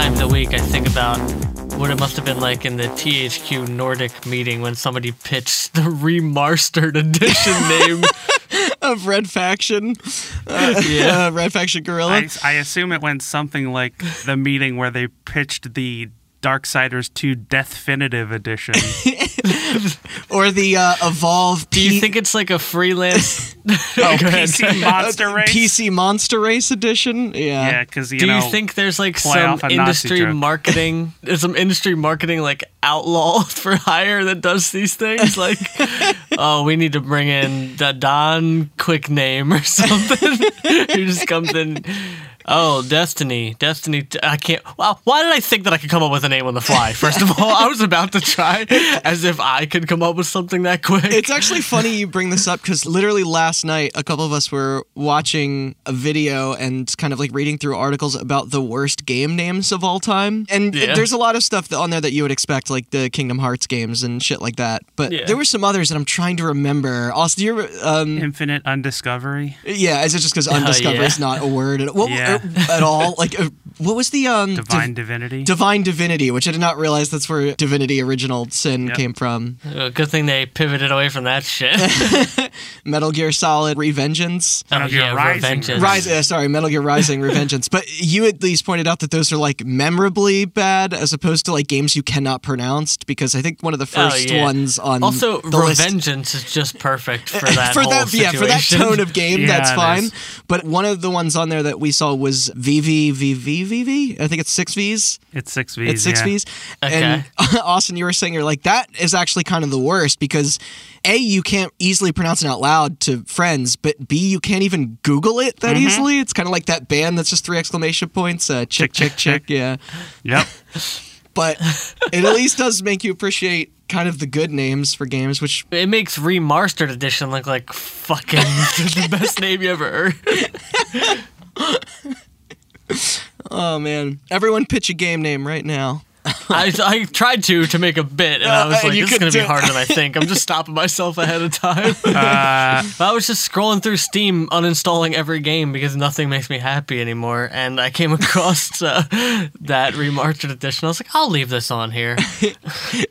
maybe a few times a week I think about what it must have been like in the THQ Nordic meeting when somebody pitched the remastered edition name. of Red Faction. Uh, Yeah. uh, Red Faction Guerrilla. I, I assume it went something like the meeting where they pitched the Darksiders 2 Definitive Edition. or the uh, Evolve Do you think it's like a freelance? oh, PC Monster Race. PC Monster Race Edition? Yeah. Yeah, because you Do know. you think there's like some off a Nazi industry joke. marketing, there's some industry marketing like outlaw for hire that does these things? Like, oh, we need to bring in the Don Quick Name or something. Who just comes in. Oh, Destiny, Destiny. I can't. Wow, why did I think that I could come up with a name on the fly? First of all, I was about to try as if I could come up with something that quick. It's actually funny you bring this up because literally last night, a couple of us were watching a video and kind of like reading through articles about the worst game names of all time. And Yeah. there's a lot of stuff on there that you would expect, like the Kingdom Hearts games and shit like that. But Yeah. there were some others that I'm trying to remember. Also, do you ever, um, Infinite Undiscovery. yeah, is it just because undiscovered yeah. is not a word at, what, Yeah. Uh, at all? Like, uh, what was the um, Divine div- Divinity. Divine Divinity, which I did not realize that's where Divinity Original Sin Yep. came from. Uh, Good thing they pivoted away from that shit. Metal Gear Solid Revengeance. oh, Metal Gear yeah, Rising. Revengeance. Rise, uh, sorry, Metal Gear Rising Revengeance. But you at least pointed out that those are like memorably bad as opposed to like games you cannot pronounce because I think one of the Oh, first yeah. ones on Also, the list- is just perfect for that for whole that yeah for that tone of game Yeah, that's fine but one of the ones on there that we saw was VVVVVV I think it's six V's it's six V's. it's six yeah. V's and Austin you were saying you're like that is actually kind of the worst because a you can't easily pronounce it out loud to friends but b you can't even Google it that Mm-hmm. easily it's kind of like that band that's just three exclamation points uh, chick chick Chick, chick chick, yeah Yep. but it at least does make you appreciate kind of the good names for games which It makes remastered edition look like fucking the best name you ever heard. oh man everyone pitch a game name right now I, I tried to to make a bit, and I was Uh, like, "This is gonna be harder than I think." I'm just stopping myself ahead of time. Uh, I was just scrolling through Steam, uninstalling every game because nothing makes me happy anymore. And I came across uh, that remastered edition. I was like, "I'll leave this on here."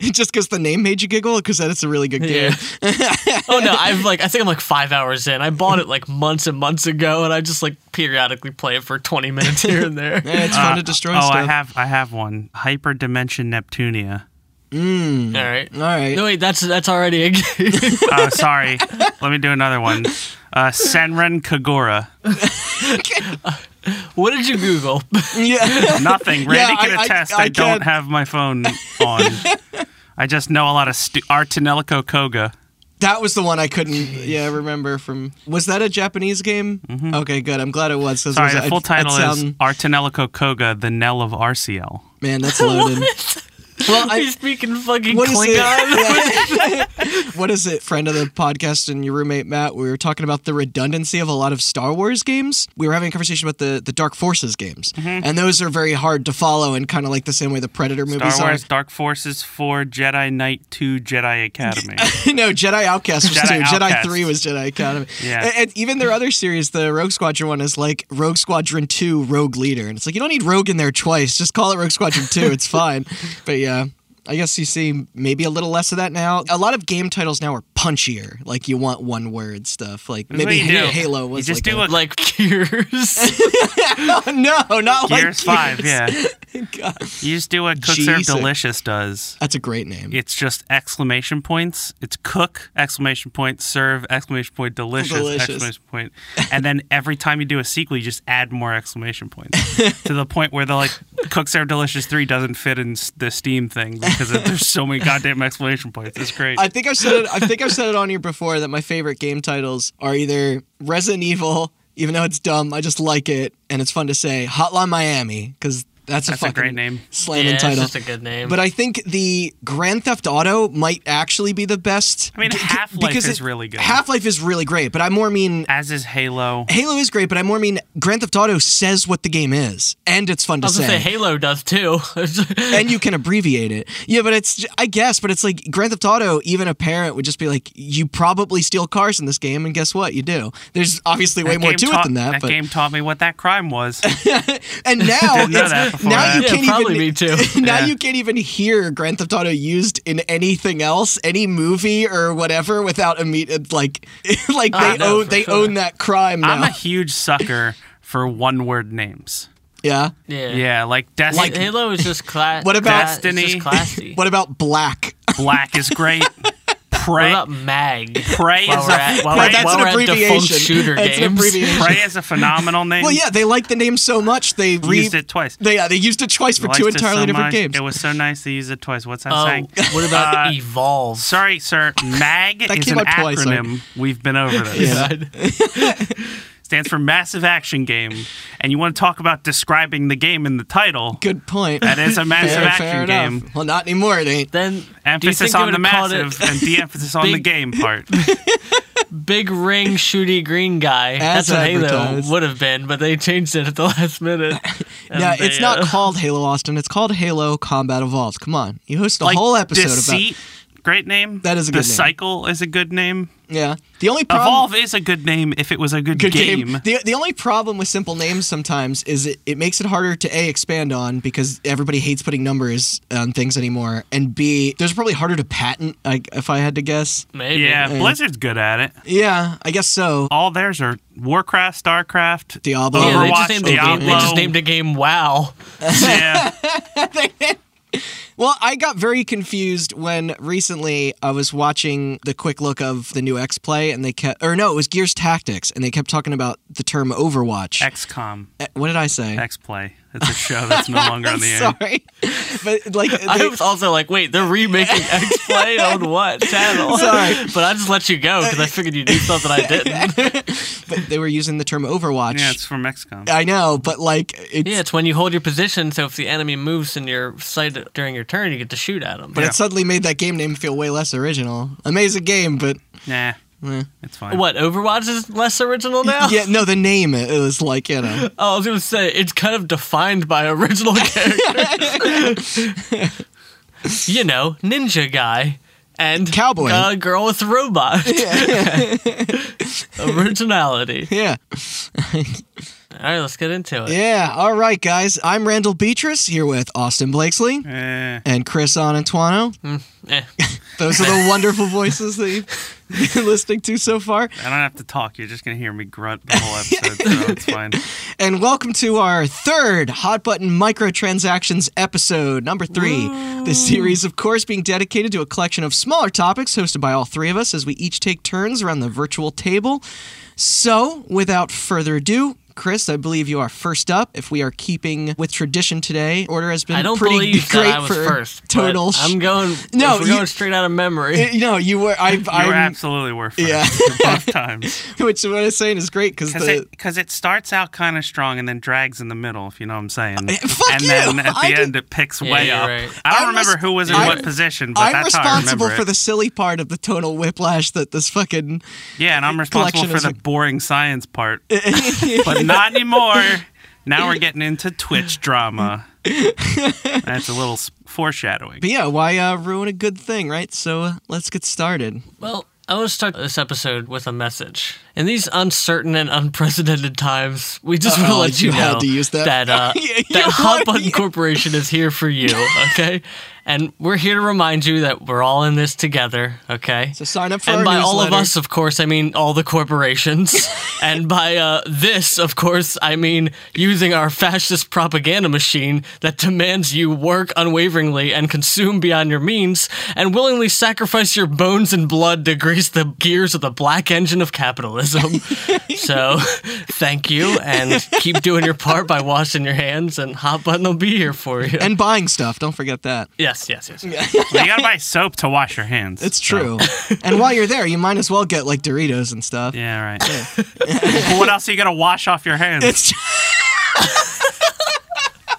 just because the name made you giggle because that is a really good game Yeah. oh no, I've like I think I'm like five hours in. I bought it like months and months ago, and I just like periodically play it for 20 minutes here and there. Yeah, it's fun to destroy oh, stuff I have I have one. Hyper Dimension Neptunia. Mm. All right. all right No wait, that's that's already a game. Oh, sorry. Let me do another one. Uh, Senran Kagura. what did you Google? yeah Nothing. Randy Yeah, can I- I- attest. I I, don't can't- have my phone on. I just know a lot of stu- Ar tonelico Qoga. That was the one I couldn't, yeah, remember from. Was that a Japanese game? Mm-hmm. Okay, good. I'm glad it was. it Sorry, was- the full I- that title is sound- Ar tonelico Qoga, the Knell of Ar Ciel. Man, that's loaded. Well, I, speaking fucking what is Klingon? it? what is it, friend of the podcast and your roommate Matt? We were talking about the redundancy of a lot of Star Wars games. We were having a conversation about the the Dark Forces games, mm-hmm. and those are very hard to follow, and kind of like the same way the Predator movies Star Wars are. Dark Forces 4, Jedi Knight 2, Jedi Academy. no, Jedi Outcast was Jedi two. Jedi Three was Jedi Academy. Yeah. and, and even their other series, the Rogue Squadron one, is like Rogue Squadron Two, Rogue Leader, and it's like you don't need Rogue in there twice. Just call it Rogue Squadron Two. It's fine. But yeah. I guess you see maybe a little less of that now. A lot of game titles now are punchier. Like you want one word stuff. Like That's maybe what you do. Halo You was just like do a, a- like Gears. no, no, not like Gears 5, yeah. God. You just do what Cook Serve Delicious does. That's a great name. It's just exclamation points. It's cook, exclamation point, serve, exclamation point, delicious, Delicious. exclamation point. And then every time you do a sequel, you just add more exclamation points to the point where the like cook, serve, delicious 3 doesn't fit in the Steam thing because there's so many goddamn exclamation points. It's great. I think I've said it. I think I've said it on here before that my favorite game titles are either Resident Evil, even though it's dumb, I just like it and it's fun to say. Hotline Miami because that's a That's a fucking great name. slamming yeah, it's title. just a good name. But I think the Grand Theft Auto might actually be the best. I mean, B- b- Half-Life is it- really good. Half Life is really great, but I more mean As is Halo. Halo is great, but I more mean Grand Theft Auto says what the game is, and it's fun I to was gonna say say. Halo does too. and you can abbreviate it. Yeah, but it's I guess, but it's like Grand Theft Auto. Even a parent would just be like, "You probably steal cars in this game," and guess what? You do. There's obviously way more to taught- it than that. That but game taught me what that crime was. and now Didn't know it's, that before now that. you can't probably even me too. now Yeah. you can't even hear Grand Theft Auto used in anything else, any movie or whatever, without immediate like like they no, own they sure. own that crime now. I'm a huge sucker for one word names. yeah. Yeah. Yeah, like Des- Like Halo is just class. What about- Destiny? Just classy. What about Black? Black is great. What Prey, about Mag? Prey is a at, while Well, we're, that's while an we're at defunct abbreviation. shooter That's an games. abbreviation. Prey is a phenomenal name. Well, yeah, they like the name so much they re- used it twice. They, yeah, they used it twice for two entirely so different much. games. It was so nice to use it twice. What's that Oh, saying? what about Uh, Evolve? Sorry, sir. MAG That is came an out twice, sorry. acronym. We've been over this. Stands for Massive Action Game. And you want to talk about describing the game in the title? Good point. That is a massive Fair- action fair game. Well, not anymore. It ain't. Then Emphasis on the would've called it massive and de-emphasis on the game part. Big ring shooty green guy. As That's what Halo would have been, but they changed it at the last minute. Yeah, they, it's not uh, called Halo Austin. It's called Halo Combat Evolved. Come on, you host a like whole episode Deceit, great name. That is a good The name. Cycle is a good name. Yeah, the only problem. Evolve is a good name if it was a good, Good game. game. The, the only problem with simple names sometimes is it, it makes it harder to A, expand on because everybody hates putting numbers on things anymore, and B, there's probably harder to patent, like, if I had to guess. Maybe. Yeah, Yeah. Blizzard's good at it. Yeah, I guess so. All theirs are Warcraft, StarCraft, Diablo. Yeah, they just, named the game, they just named a game WoW. yeah. Well, I got very confused when recently I was watching the quick look of the new X Play, and they kept, or no, it was Gears Tactics, and they kept talking about the term Overwatch. XCOM, Eh, what did I say? X-Play. It's a show that's no longer on the air. Sorry, but like I was also like, wait, they're remaking X Play on what channel? Sorry. but I just let you go because I figured you knew something I didn't. but they were using the term Overwatch. Yeah, it's from XCOM. I know, but like it's yeah, it's when you hold your position, so if the enemy moves in your sight during your turn, you get to shoot at them. but it suddenly made that game name feel way less original. Amazing game, but Nah, eh. it's fine. What Overwatch is less original now? yeah, no, the name it, it was like you know. Oh, I was gonna say it's kind of defined by original characters. you know, ninja guy and Cowboy. uh, girl with robot. Originality. Yeah, All right, let's get into it. yeah. All right, guys. I'm Randall Beatrice here with Austin Blakesley Eh, and Chris Anantuano. Eh. Those are the wonderful voices that you've been listening to so far. I don't have to talk. You're just gonna hear me grunt the whole episode, so it's fine. And welcome to our third Hot Button Microtransactions episode, number three. This series, of course, being dedicated to a collection of smaller topics hosted by all three of us as we each take turns around the virtual table. So, without further ado, Chris, I believe you are first up. If we are keeping with tradition today, order has been I don't pretty believe great that I was for first. total. sh- I'm going. No, No, we're you- going straight out of memory. no, you were. I, You I'm, absolutely were first Yeah. both times. which what I'm saying is great because Because the it, 'cause it starts out kind of strong and then drags in the middle, if you know what I'm saying. Uh, fuck and you. then at the I did- end, it picks Yeah, way up. right. I don't I'm remember res- who was in I'm- what position, but I'm that's how I responsible for it. the silly part of the tonal whiplash that this fucking Yeah, and I'm responsible for the boring science part. but not anymore. Now we're getting into Twitch drama. That's a little foreshadowing. But yeah, why uh, ruin a good thing, right? So uh, let's get started. Well, I want to start this episode with a message. In these uncertain and unprecedented times, we just want to let you, you had know to use that. uh, Yeah, that Hot. Button Corporation is here for you. Okay, and we're here to remind you that we're all in this together. Okay. So sign up for and by all of us, of course, I mean all the corporations. and by uh, this, of course, I mean using our fascist propaganda machine that demands you work unwaveringly and consume beyond your means, and willingly sacrifice your bones and blood to grease the gears of the black engine of capitalism. so, thank you, and keep doing your part by washing your hands, and Hot Button will be here for you. and buying stuff. Don't forget that. Yes, yes, yes. Well, you gotta buy soap to wash your hands. It's so- true. and while you're there, you might as well get like Doritos and stuff. Yeah, right. but what else are you gonna wash off your hands? It's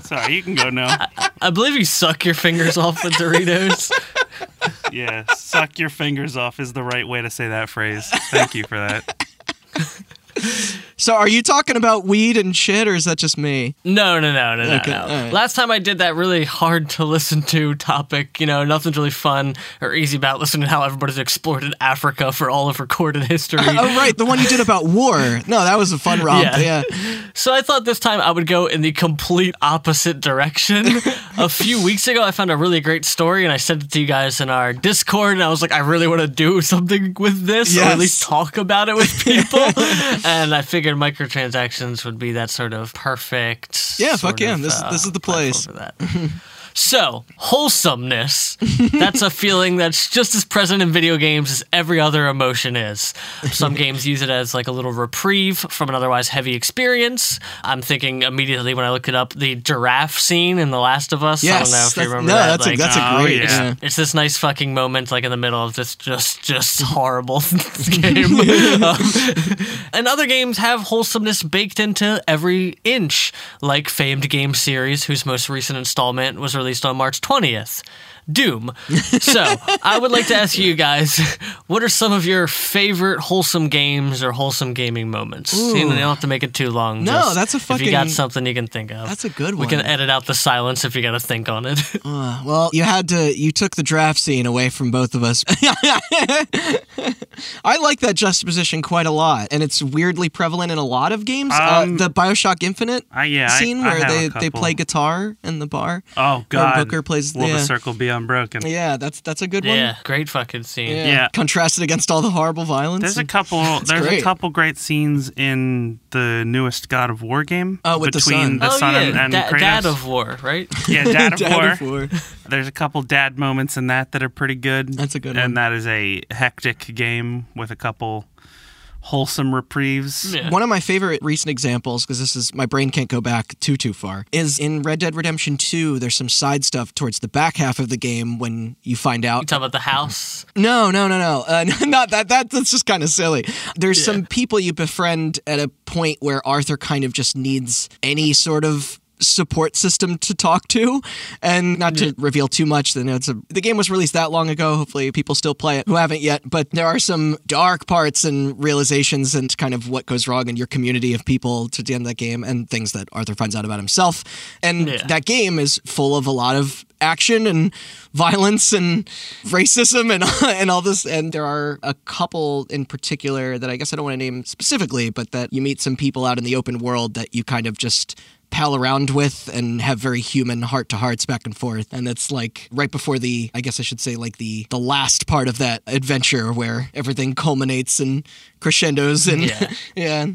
Sorry, you can go now. I believe you suck your fingers off with Doritos. Yeah, suck your fingers off is the right way to say that phrase. Thank you for that. So are you talking about weed and shit, or is that just me? No, no, no, no, no, Okay, no. right. Last time I did that really hard to listen to topic, you know, nothing's really fun or easy about listening to how everybody's explored in Africa for all of recorded history. Oh, right, the one you did about war. No, that was a fun romp. Yeah. Yeah. So I thought this time I would go in the complete opposite direction. a few weeks ago, I found a really great story and I sent it to you guys in our Discord. And I was like, I really want to do something with this, or at least talk about it with people. And I figured microtransactions would be that sort of perfect. Yeah, fuck yeah. of, This- uh, this is the place. For that. So, wholesomeness, that's a feeling that's just as present in video games as every other emotion is. Some games use it as like a little reprieve from an otherwise heavy experience. I'm thinking immediately when I look it up, the giraffe scene in The Last of Us. I don't know if you that's- remember no, that. that's a like, that's a oh, great. yeah. yeah. it's this nice fucking moment, like in the middle of this just just horrible game. Um, and other games have wholesomeness baked into every inch, like famed game series, whose most recent installment was released on March twentieth. Doom. So, I would like to ask you guys, what are some of your favorite wholesome games or wholesome gaming moments? You, know, you don't have to make it too long. No, just that's a fucking. If you got something you can think of, That's a good one. we can edit out the silence if you got to think on it. Uh, well, you had to. You took the draft scene away from both of us. I like that juxtaposition quite a lot, and it's weirdly prevalent in a lot of games. Um, uh, the Bioshock Infinite I- yeah, scene I where have they, they play guitar in the bar. Oh God, Booker plays- Will yeah. the circle be unbroken? Yeah, that's that's a good one. yeah, great fucking scene. Yeah. Yeah. Contrasted against all the horrible violence. There's a couple. There's great. a couple great scenes in the newest God of War game. Oh, with the between the oh son yeah, and, and da- Kratos. Dad of War, right? yeah, Dad of Dad War. of War. There's a couple dad moments in that that are pretty good. That's a good and one. that is a hectic game with a couple wholesome reprieves. Yeah. One of my favorite recent examples, because this is my brain can't go back too too far, is in Red Dead Redemption 2. There's some side stuff towards the back half of the game when you find out You talk about the house. No, no, no, no. Uh, not that. That that's just kind of silly. There's some people you befriend at a point where Arthur kind of just needs any sort of support system to talk to and not to reveal too much then it's a the game was released that long ago. Hopefully people still play it who haven't yet but there are some dark parts and realizations and kind of what goes wrong in your community of people to the end of that game and things that arthur finds out about himself. And Yeah. that game is full of a lot of action and violence and racism and and all this. And there are a couple in particular that I guess I don't want to name specifically but that you meet some people out in the open world that you kind of just pal around with and have very human heart to hearts back and forth and it's like right before the I guess I should say like the the last part of that adventure where everything culminates and crescendos and Yeah. yeah,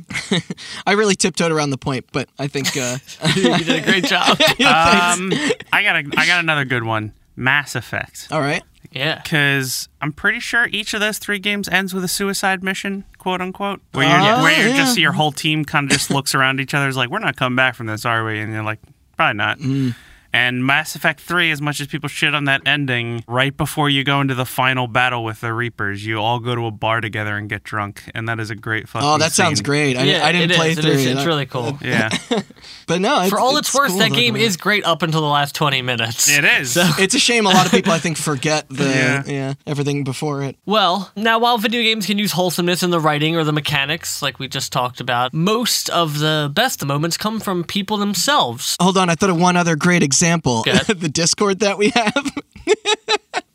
I really tiptoed around the point but I think uh you did a great job. Um, I got a, I got another good one. Mass Effect. all right Yeah. Because I'm pretty sure each of those three games ends with a suicide mission, quote unquote, where Oh, you're where you're yeah. just your whole team kind of just looks around each other, is like, we're not coming back from this, are we? And you're like, probably not. Mm. And Mass Effect 3, as much as people shit on that ending, right before you go into the final battle with the Reapers, you all go to a bar together and get drunk, and that is a great oh, fucking. oh that sounds great I, yeah, I didn't it play is. It through is. It's I- really cool. Yeah, but no For all it's, worth, cool that though. game is great up until the last 20 minutes. it is. It's a shame a lot of people I think forget the yeah, Yeah. everything before it. Well, now while video games can use wholesomeness in the writing or the mechanics, like we just talked about, most of the best moments come from people themselves. Hold on, I thought of one other great example. Ahead. the Discord that we have.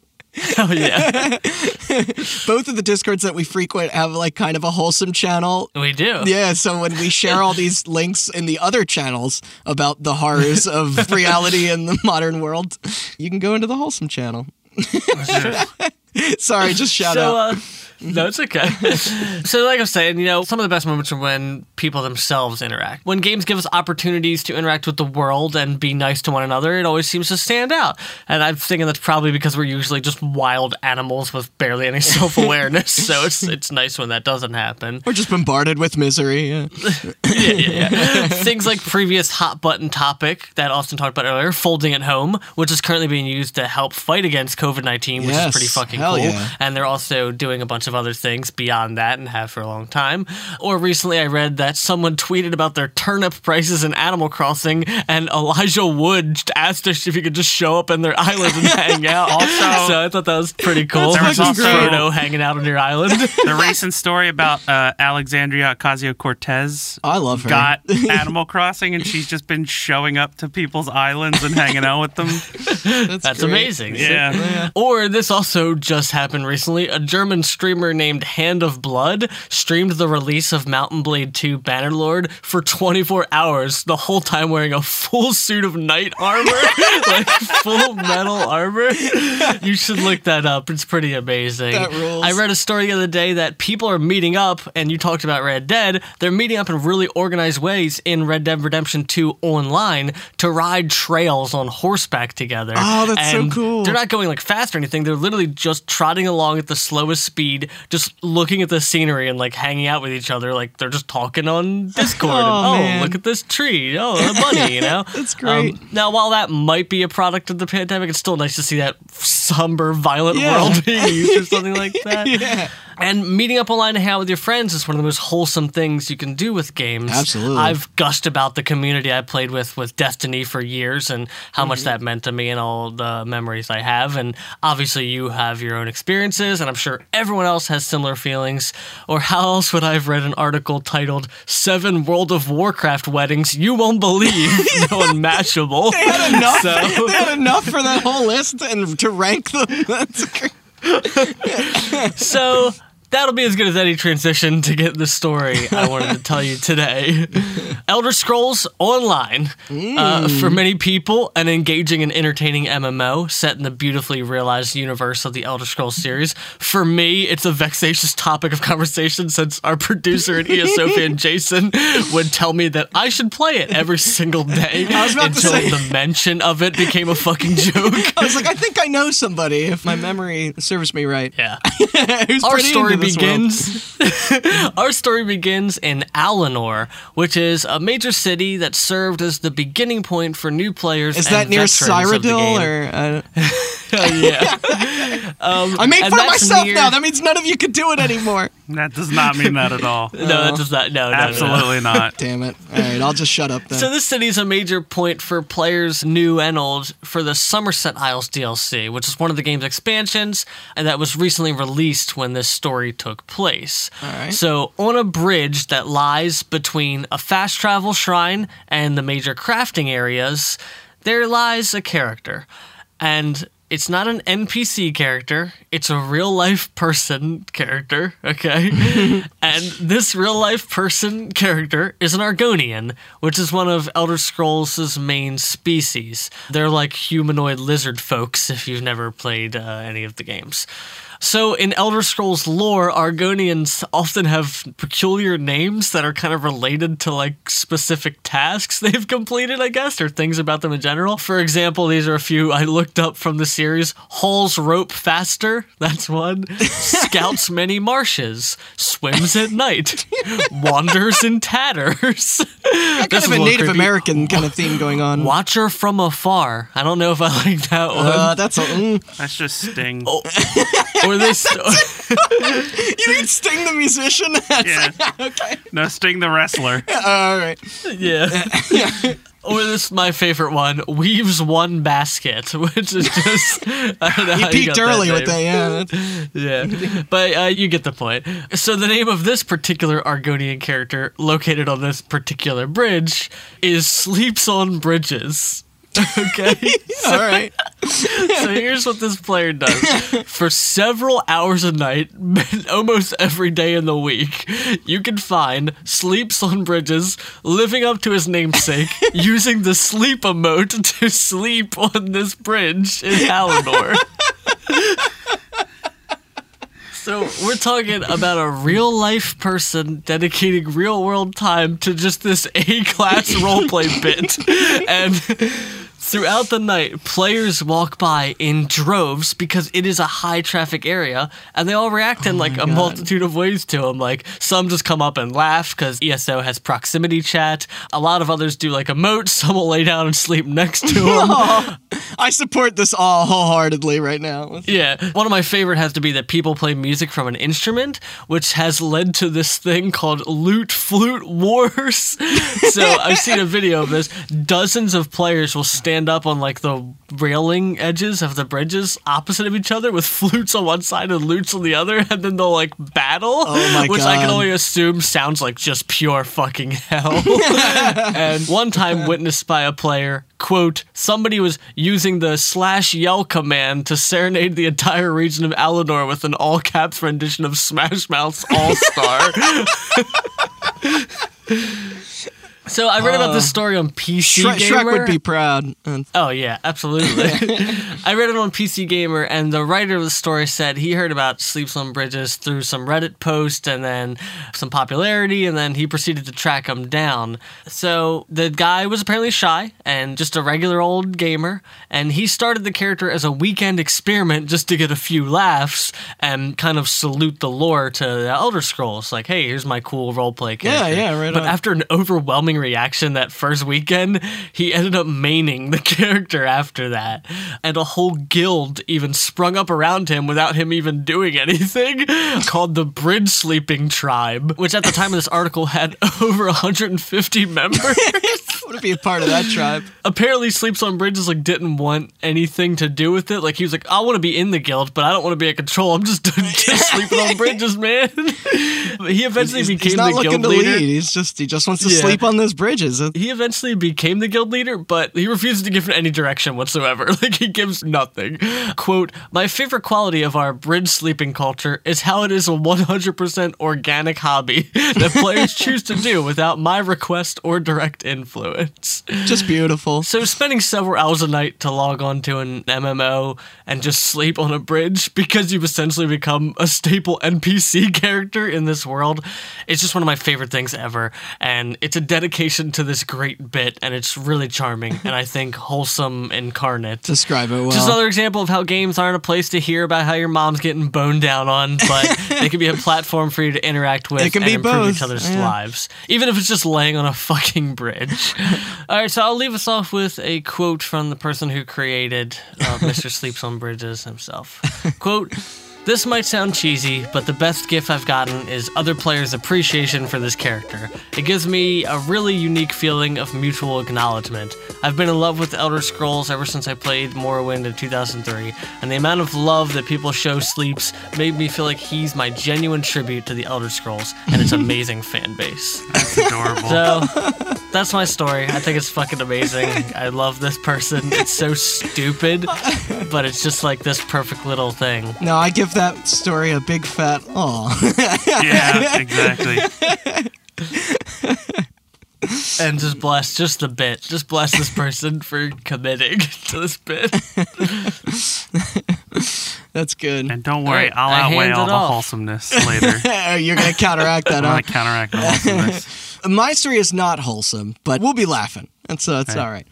Oh yeah, Both of the Discords that we frequent have like kind of a wholesome channel. we do. Yeah, so when we share all these links in the other channels about the horrors of reality in the modern world, you can go into the wholesome channel. Sorry, just shout so, out. uh, no, it's okay. so, like I was saying, you know, some of the best moments are when people themselves interact. When games give us opportunities to interact with the world and be nice to one another, it always seems to stand out. And I'm thinking that's probably because we're usually just wild animals with barely any self awareness. so it's it's nice when that doesn't happen. We're just bombarded with misery. Yeah. yeah, yeah, yeah. Things like previous hot button topic that Austin talked about earlier, folding at home, which is currently being used to help fight against COVID nineteen, which Yes, is pretty fucking cool. yeah. And they're also doing a bunch of of other things beyond that and have for a long time. Or recently I read that someone tweeted about their turnip prices in Animal Crossing and Elijah Wood asked us if he could just show up in their island and hang out. Also- so I thought that was pretty cool. That's There's just fucking great. Frodo hanging out on your island. the recent story about uh, Alexandria Ocasio Cortez I love her. got Animal Crossing, and she's just been showing up to people's islands and hanging out with them. That's, That's great. amazing. Yeah. Or this also just happened recently. A German streamer named Hand of Blood streamed the release of Mount & Blade 2 Bannerlord for 24 hours, the whole time wearing a full suit of knight armor, like full metal armor. You should look that up. It's pretty amazing. That rules. I read a story the other day that people are meeting up, and you talked about Red Dead. They're meeting up in really organized ways in Red Dead Redemption 2 online to ride trails on horseback together. Oh, that's so cool. They're not going like fast or anything. They're literally just trotting along at the slowest speed, just looking at the scenery and like hanging out with each other. Like they're just talking on Discord. and, Oh, oh, man. look at this tree. Oh, a bunny, you know? That's great. Um, now, while that might be a product of the pandemic, it's still nice to see that somber, violent Yeah. world being used or something like that. Yeah. And meeting up online to hang out with your friends is one of the most wholesome things you can do with games. Absolutely. I've gushed about the community I played with with Destiny for years and how much mm-hmm. that meant to me and all the memories I have. And obviously, you have your own experiences, and I'm sure everyone else has similar feelings. Or how else would I have read an article titled Seven World of Warcraft Weddings You Won't Believe on Mashable? They had enough. So- they had enough for that whole list and to rank them. That's great. So that'll be as good as any transition to get the story I wanted to tell you today. Elder Scrolls Online. Uh, for many people, an engaging and entertaining MMO set in the beautifully realized universe of the Elder Scrolls series. For me, it's a vexatious topic of conversation since our producer and ESOFan Jason would tell me that I should play it every single day was about to until the mention of it became a fucking joke. I was like, I think I know somebody, if my memory serves me right. Yeah. Our story into this world. Begins our story begins in Alinor, which is a major city that served as the beginning point for new players. Is that near veterans of the Cyrodiil or? Uh, Oh, yeah. Um, I made And fun of myself near- now. That means none of you can do it anymore. That does not mean that at all. No, that does not. No, no, no, no. Absolutely not. Damn it! All right, I'll just shut up then. So this city is a major point for players new and old for the Summerset Isles DLC, which is one of the game's expansions, and that was recently released when this story took place. right. So on a bridge that lies between a fast travel shrine and the major crafting areas, there lies a character, and. It's not an NPC character. It's a real life person character, okay? and this real life person character is an Argonian, which is one of Elder Scrolls' main species. They're like humanoid lizard folks if you've never played uh, any of the games. So, in Elder Scrolls lore, Argonians often have peculiar names that are kind of related to like specific tasks they've completed, I guess, or things about them in general. For example, these are a few I looked up from the series Hauls rope faster, that's one. Scouts many marshes, swims at night, wanders in tatters. kind of a Native American kind of theme going on. Watcher from afar. I don't know if I like that one. Uh, that's a. Mm. That's just Sting. Or they. this. You mean Sting the musician? Yeah. okay. No, Sting the wrestler. All right. Yeah. or this my favorite one, weaves one basket, which is just I don't know He how you peaked got early that with that. Yeah. Yeah, but uh, you get the point. So the name of this particular Argonian character, located on this particular bridge, is sleeps on bridges. Okay. All right. so here's what this player does. For several hours a night, almost every day in the week, you can find sleeps on bridges, living up to his namesake, using the sleep emote to sleep on this bridge in Halidor. So we're talking about a real life person dedicating real world time to just this A class roleplay bit. And throughout the night, players walk by in droves because it is a high traffic area and they all react in oh like a multitude of ways to him. Like some just come up and laugh because ESO has proximity chat. A lot of others do like emotes. Some will lay down and sleep next to him. I I support this all wholeheartedly right now. Yeah. One of my favorite has to be that people play music from an instrument, which has led to this thing called Lute Flute Wars. so I've seen a video of this. Dozens of players will stand up on like the railing edges of the bridges opposite of each other with flutes on one side and lutes on the other, and then they'll like battle. Oh my which I can only assume sounds like just pure fucking hell. and one time witnessed by a player, quote, somebody was using the slash yell command to serenade the entire region of Alinor with an all caps rendition of Smash Mouth's All Star. So I read about this story on PC Shrek, Gamer. Shrek would be proud. Uh, Oh yeah, absolutely. I read it on PC Gamer, and the writer of the story said he heard about Sleeps on Bridges through some Reddit post and then some popularity, and then he proceeded to track him down. So the guy was apparently shy and just a regular old gamer, and he started the character as a weekend experiment just to get a few laughs and kind of salute the lore to the Elder Scrolls. Like, hey, here's my cool roleplay character. Yeah, yeah, right. But on. after an overwhelming reaction that first weekend, he ended up maining the character after that. And a whole guild even sprung up around him without him even doing anything called the Bridge Sleeping Tribe, which at the time of this article had over 150 members. Want to be a part of that tribe. Apparently Sleeps on Bridges like didn't want anything to do with it. Like he was like, I want to be in the guild, but I don't want to be in control. I'm just, just sleeping on bridges, man. But he eventually He's, became he's not the looking guild to leader. lead. He's just he just wants to Yeah. sleep on those bridges. He eventually became the guild leader, but he refuses to give it any direction whatsoever. Like he gives nothing. Quote, my favorite quality of our bridge sleeping culture is how it is a 100% organic hobby that players choose to do without my request or direct influence. Just beautiful. So spending several hours a night to log on to an MMO and just sleep on a bridge because you've essentially become a staple NPC character in this world, it's just one of my favorite things ever. And it's a dedication to this great bit, and it's really charming and I think wholesome incarnate. Describe it well. Just another example of how games aren't a place to hear about how your mom's getting boned down on, but they can be a platform for you to interact with and improve both, each other's yeah. lives, even if it's just laying on a fucking bridge. All right, so I'll leave us off with a quote from the person who created uh, Mr. Sleeps on Bridges himself. Quote. This might sound cheesy, but the best gift I've gotten is other players' appreciation for this character. It gives me a really unique feeling of mutual acknowledgement. I've been in love with Elder Scrolls ever since I played Morrowind in 2003, and the amount of love that people show Sleeps made me feel like he's my genuine tribute to the Elder Scrolls and its amazing fan base. That's adorable. So that's my story. I think it's fucking amazing. I love this person. It's so stupid, but it's just like this perfect little thing. no, I give that story a big fat aw. yeah, exactly. And just bless just the bit. Just bless this person for committing to this bit. That's good. And don't worry, Alright, I'll I outweigh hand all it the off. wholesomeness later. You're gonna counteract that, I'm huh? gonna counteract the wholesomeness. My story is not wholesome, but we'll be laughing. That's uh, that's Okay. all right.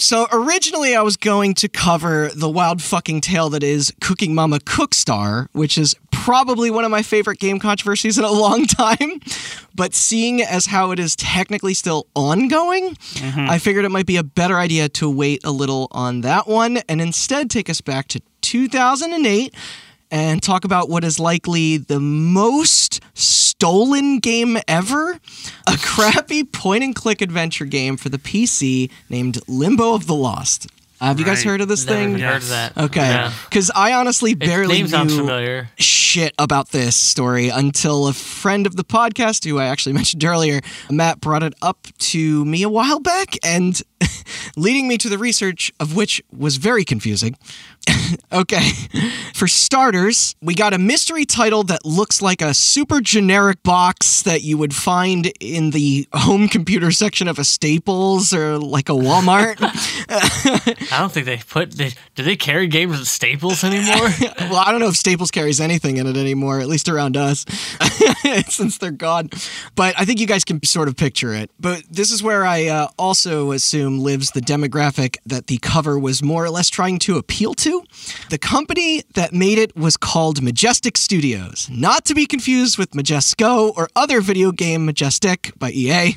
So originally, I was going to cover the wild fucking tale that is Cooking Mama Cookstar, which is probably one of my favorite game controversies in a long time. But seeing as how it is technically still ongoing, mm-hmm. I figured it might be a better idea to wait a little on that one and instead take us back to 2008 and talk about what is likely the most stolen game ever a crappy point and click adventure game for the PC named Limbo of the Lost. Uh, have you guys heard of this Never thing? even heard of that. Okay. Yeah. Because I honestly barely name knew shit about this story until a friend of the podcast, who I actually mentioned earlier, Matt, brought it up to me a while back and leading me to the research of which was very confusing. okay. For starters, we got a mystery title that looks like a super generic box that you would find in the home computer section of a Staples or like a Walmart. I don't think they put. They, do they carry games at Staples anymore? well, I don't know if Staples carries anything in it anymore, at least around us, since they're gone. But I think you guys can sort of picture it. But this is where I uh, also assume lives the demographic that the cover was more or less trying to appeal to. The company that made it was called Majestic Studios, not to be confused with Majesco or other video game Majestic by EA.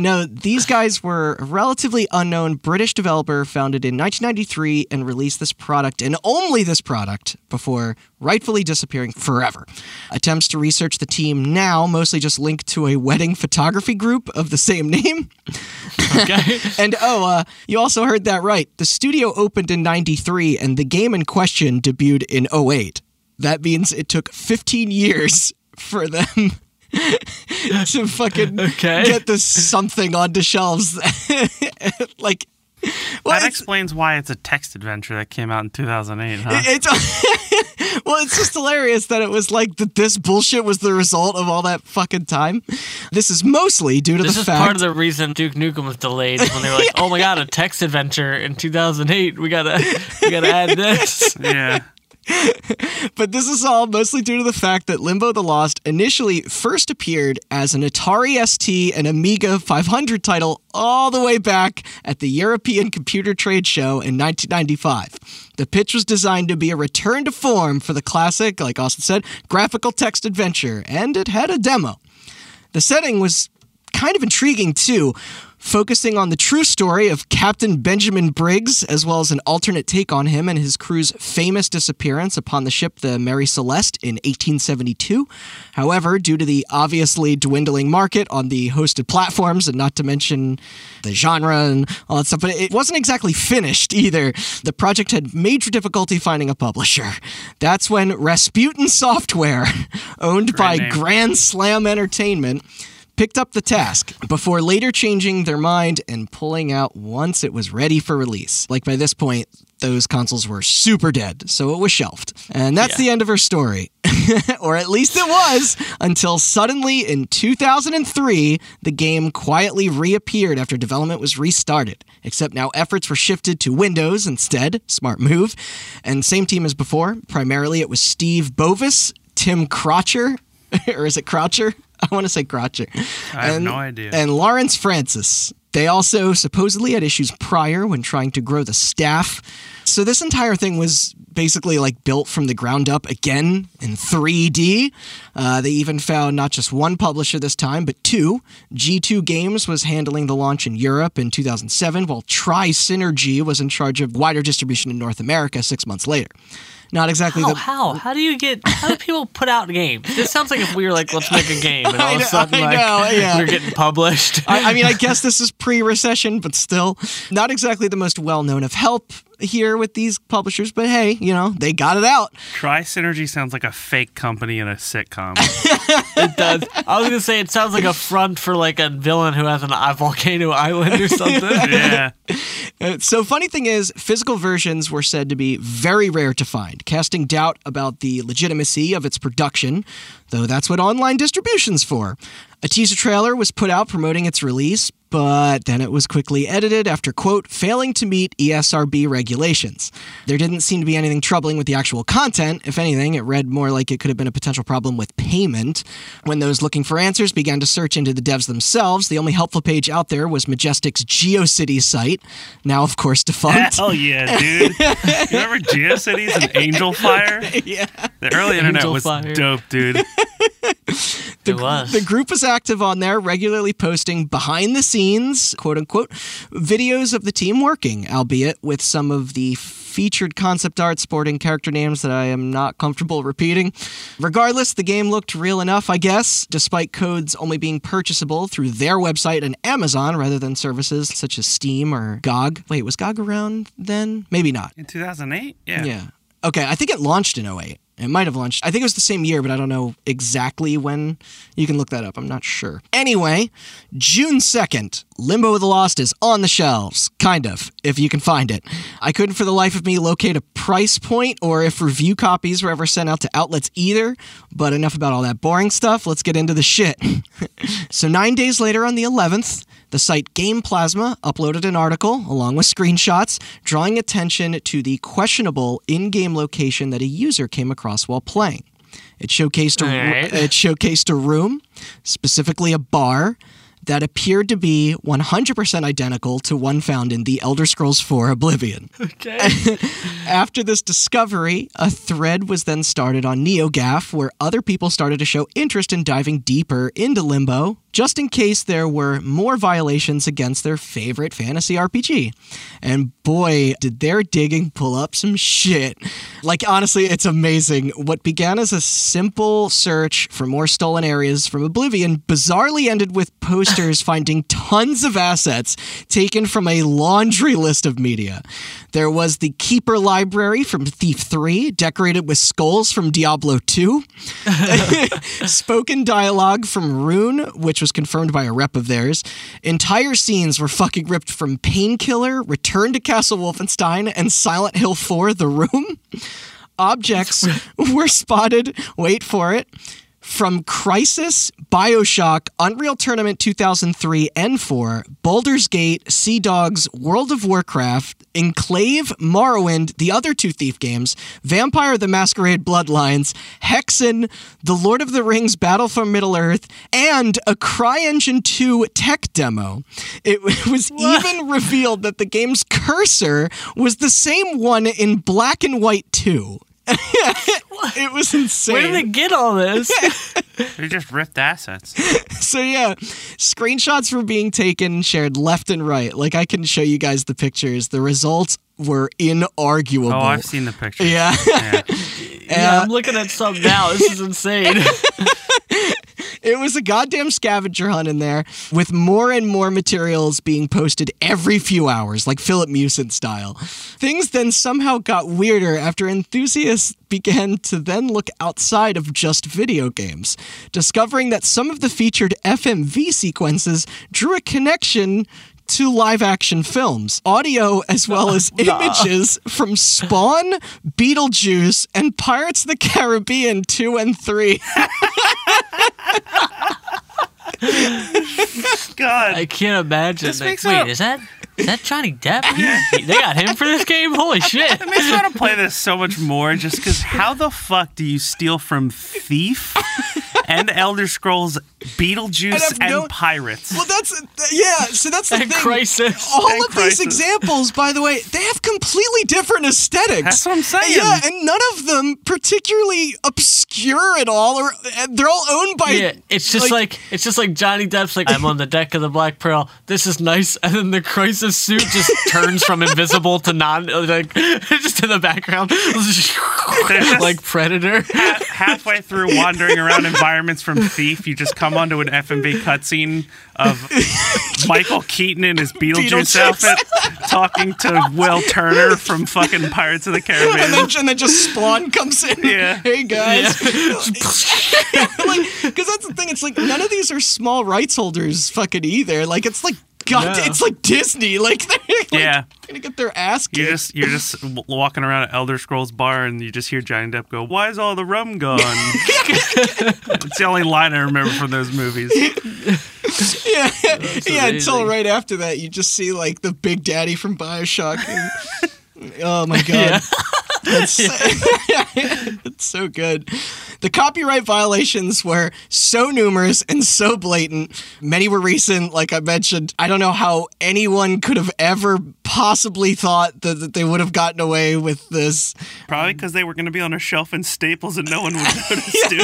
No, these guys were a relatively unknown British developer founded in 1993 and released this product and only this product before rightfully disappearing forever. Attempts to research the team now mostly just link to a wedding photography group of the same name. Okay. And oh, uh, you also heard that right. The studio opened in 93 and the game in question debuted in 08. That means it took 15 years for them to fucking Okay. get this something onto shelves. like, well, That explains why it's a text adventure that came out in 2008, huh? it's well, it's just hilarious that it was like that. This bullshit was the result of all that fucking time. This is mostly due to This the is fact. part of the reason Duke Nukem was delayed when they were like, "Oh my god, a text adventure in 2008. We gotta, we gotta add this." yeah. But this is all mostly due to the fact that Limbo the Lost initially first appeared as an Atari ST and Amiga 500 title all the way back at the European Computer Trade Show in 1995. The pitch was designed to be a return to form for the classic, like Austin said, graphical text adventure, and it had a demo. The setting was kind of intriguing too, focusing on the true story of Captain Benjamin Briggs, as well as an alternate take on him and his crew's famous disappearance upon the ship the Mary Celeste in 1872. However, due to the obviously dwindling market on the hosted platforms, and not to mention the genre and all that stuff, but it wasn't exactly finished either. The project had major difficulty finding a publisher. That's when Rasputin Software, owned by name. Grand Slam Entertainment, picked up the task before later changing their mind and pulling out once it was ready for release. Like by this point, those consoles were super dead, so it was shelved. And that's Yeah. the end of her story. or at least it was, until suddenly in 2003, the game quietly reappeared after development was restarted. Except now efforts were shifted to Windows instead. Smart move. And same team as before. Primarily it was Steve Bovis, Tim Crotcher, or is it Croucher? I want to say Crotcher. I have And- no idea. And Lawrence Francis. They also supposedly had issues prior when trying to grow the staff. So this entire thing was basically like built from the ground up again in 3D. Uh, they even found not just one publisher this time, but two. G2 Games was handling the launch in Europe in 2007, while Tri Synergy was in charge of wider distribution in North America six months later. Not exactly How? the How? How do you get? How do people put out games? This sounds like if we were like, let's make a game, and all I of a sudden, I like, know, yeah. we're getting published. I, I mean, I guess this is pre-recession, but still, not exactly the most well-known of help here with these publishers. But hey, you know, they got it out. Tri Synergy sounds like a fake company in a sitcom. it does. I was gonna say it sounds like a front for like a villain who has an uh, volcano island or something. yeah. Uh, So, funny thing is, physical versions were said to be very rare to find, casting doubt about the legitimacy of its production, though that's what online distribution's for. A teaser trailer was put out promoting its release, but then it was quickly edited after, quote, failing to meet ESRB regulations. There didn't seem to be anything troubling with the actual content. If anything, it read more like it could have been a potential problem with payment. When those looking for answers began to search into the devs themselves, the only helpful page out there was Majestic's GeoCities site, now, of course, defunct. Hell yeah, dude. You remember GeoCities and Angel Fire? yeah. The early internet Angel was Fire. dope, dude. it was. The group was active on there, regularly posting behind the scenes, quote unquote, videos of the team working, albeit with some of the featured concept art sporting character names that I am not comfortable repeating. Regardless, the game looked real enough, I guess, despite codes only being purchasable through their website and Amazon rather than services such as Steam or GOG. Wait, was GOG around then? Maybe not. In 2008? Yeah. Yeah. Okay, I think it launched in 08. It might have launched. I think it was the same year, but I don't know exactly when. You can look that up. I'm not sure. Anyway, June 2nd, Limbo of the Lost is on the shelves. Kind of, if you can find it. I couldn't for the life of me locate a price point or if review copies were ever sent out to outlets either. But enough about all that boring stuff. Let's get into the shit. so, nine days later on the 11th, the site Game Plasma uploaded an article along with screenshots drawing attention to the questionable in-game location that a user came across while playing. It showcased a Alright. it showcased a room, specifically a bar that appeared to be 100% identical to one found in The Elder Scrolls IV Oblivion. okay. After this discovery, a thread was then started on NeoGAF where other people started to show interest in diving deeper into Limbo, just in case there were more violations against their favorite fantasy RPG. And boy, did their digging pull up some shit. Like, honestly, it's amazing. What began as a simple search for more stolen areas from Oblivion bizarrely ended with posters finding tons of assets taken from a laundry list of media. There was the Keeper Library from Thief 3, decorated with skulls from Diablo 2. Spoken dialogue from Rune, which was confirmed by a rep of theirs. Entire scenes were fucking ripped from Painkiller, Return to Castle Wolfenstein, and Silent Hill 4 The Room. Objects were spotted, wait for it, from Crysis, Bioshock, Unreal Tournament 2003 and 4, Baldur's Gate, Sea Dogs, World of Warcraft, Enclave, Morrowind, the other two Thief games, Vampire the Masquerade Bloodlines, Hexen, The Lord of the Rings Battle for Middle Earth, and a CryEngine 2 tech demo. It was even revealed that the game's cursor was the same one in black and white too. it was insane. Where did they get all this? They just ripped assets. So yeah, screenshots were being taken, shared left and right. Like I can show you guys the pictures. The results were inarguable. Oh, I've seen the pictures. yeah. Yeah. yeah, I'm uh, looking at some now. This is insane. It was a goddamn scavenger hunt in there with more and more materials being posted every few hours, like Philip Mewson style. Things then somehow got weirder after enthusiasts began to then look outside of just video games, discovering that some of the featured FMV sequences drew a connection to live action films, audio as well as images from Spawn, Beetlejuice, and Pirates of the Caribbean 2 and 3. God. I can't imagine. This Like, makes wait, up- is that is that Johnny Depp? He- they got him for this game. Holy shit! It makes me want to play this so much more just because how the fuck do you steal from Thief and Elder Scrolls, Beetlejuice, And and, no- Pirates? Well, that's yeah. So that's the And thing. Crysis. All And of Crysis. these examples, by the way, they have completely different aesthetics. That's what I'm saying. Yeah, and none of them particularly obscure at all, or they're all owned by. Yeah, it's just like, it's just like Johnny Depp's like I'm on the deck of the Black Pearl. This is nice, and then the Crysis suit just turns from invisible to non like just in the background, like Predator. Ha- halfway through wandering around environments from Thief, you just come onto an FMV cutscene of Michael Keaton in his Beetlejuice, Beetlejuice. outfit talking to Will Turner from fucking Pirates of the and Caribbean. then, and then just Spawn comes in. Yeah. Hey guys. like, because that's the thing. It's like none of these are small rights holders, fucking either. Like it's like God, Yeah. it's like Disney. Like they're like, Yeah. gonna get their ass kicked. You're just you're just walking around at Elder Scrolls bar and you just hear Johnny Depp go, "Why is all the rum gone?" it's the only line I remember from those movies. Yeah, yeah. Until right after that, you just see like the Big Daddy from Bioshock. and- oh my god, That's so, it's so good. The copyright violations were so numerous and so blatant. Many were recent, like I mentioned. I don't know how anyone could have ever possibly thought that, that they would have gotten away with this. Probably because they were going to be on a shelf in Staples and no one would notice, dude.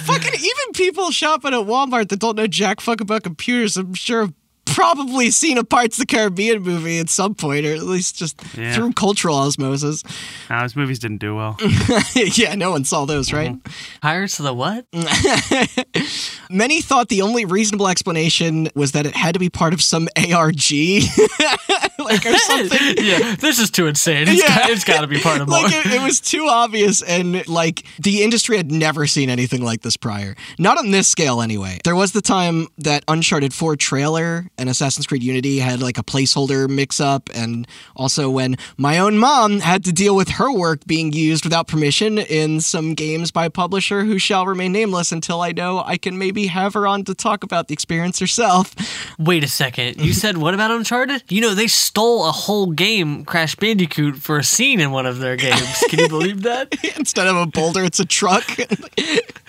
Fucking even people shopping at Walmart that don't know jack fuck about computers, I'm sure probably seen a Parts of the Caribbean movie at some point, or at least just Yeah. through cultural osmosis. Nah, those movies didn't do well. yeah, no one saw those, right? Mm-hmm. Pirates of the what? Many thought the only reasonable explanation was that it had to be part of some ARG, like or something. yeah, this is too insane. It's Yeah. got, it's got to be part of more. like it, it was too obvious and like the industry had never seen anything like this prior not on this scale anyway there was the time that uncharted 4 trailer and assassin's creed unity had like a placeholder mix up and also when my own mom had to deal with her work being used without permission in some games by a publisher who shall remain nameless until i know i can maybe have her on to talk about the experience herself Wait a second. You said what about Uncharted? You know they stole a whole game, Crash Bandicoot, for a scene in one of their games. Can you believe that? instead of a boulder it's a truck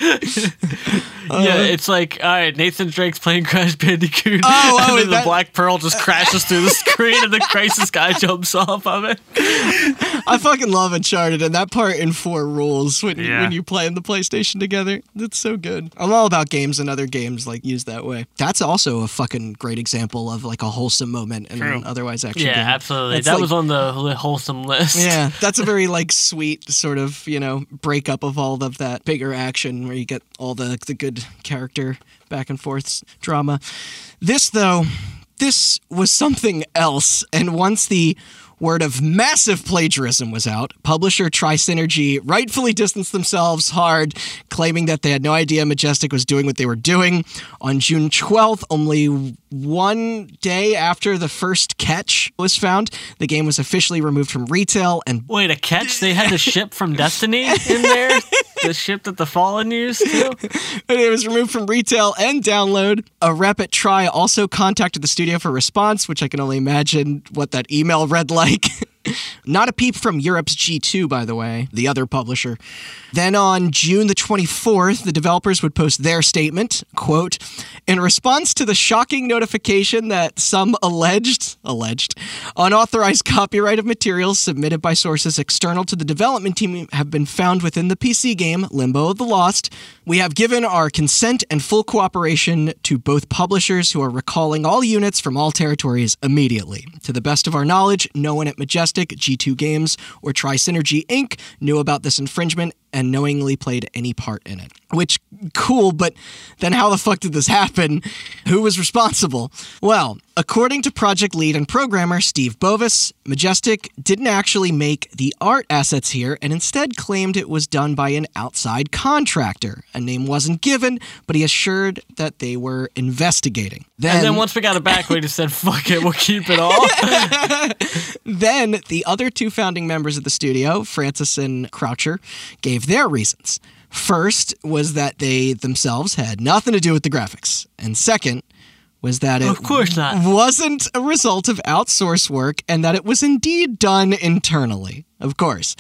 yeah, it's like all right. Nathan Drake's playing Crash Bandicoot. Oh, oh, and then that- the Black Pearl just crashes through the screen, and the Crysis guy jumps off of it. I fucking love Uncharted, and that part in four rules when you, Yeah. when you play in the PlayStation together. That's so good. I'm all about games and other games like used that way. That's also a fucking great example of like a wholesome moment and True. otherwise action Yeah, game. absolutely. That's that like- was on the wholesome list. Yeah, that's a very like sweet sort of you know breakup of all of that bigger action where you get all the the good character back and forth drama. This though, this was something else, and once the word of massive plagiarism was out, publisher Trisynergy rightfully distanced themselves hard, claiming that they had no idea Majestic was doing what they were doing. On June 12th, only one day after the first catch was found, the game was officially removed from retail and Wait, a catch? They had the ship from Destiny in there? the ship that the Fallen used too? it was removed from retail and download. A rep at Try also contacted the studio for response, which I can only imagine what that email read like. Not a peep from Europe's G2, by the way, the other publisher. Then on June the 24th, the developers would post their statement, quote, in response to the shocking notification that some alleged, alleged, unauthorized copyright of materials submitted by sources external to the development team have been found within the PC game Limbo of the Lost, we have given our consent and full cooperation to both publishers who are recalling all units from all territories immediately. To the best of our knowledge, no one at Majestic, G2 Games, or Trisynergy Inc. knew about this infringement and knowingly played any part in it. Which, cool, but then how the fuck did this happen? Who was responsible? Well, according to project lead and programmer Steve Bovis, Majestic didn't actually make the art assets here and instead claimed it was done by an outside contractor. A name wasn't given, but he assured that they were investigating. Then, And then once we got it back, we just said, fuck it, we'll keep it all. Then the other two founding members of the studio, Francis and Croucher, gave their reasons. First was that they themselves had nothing to do with the graphics, and second was that it Of course not. wasn't a result of outsource work and that it was indeed done internally. Of course.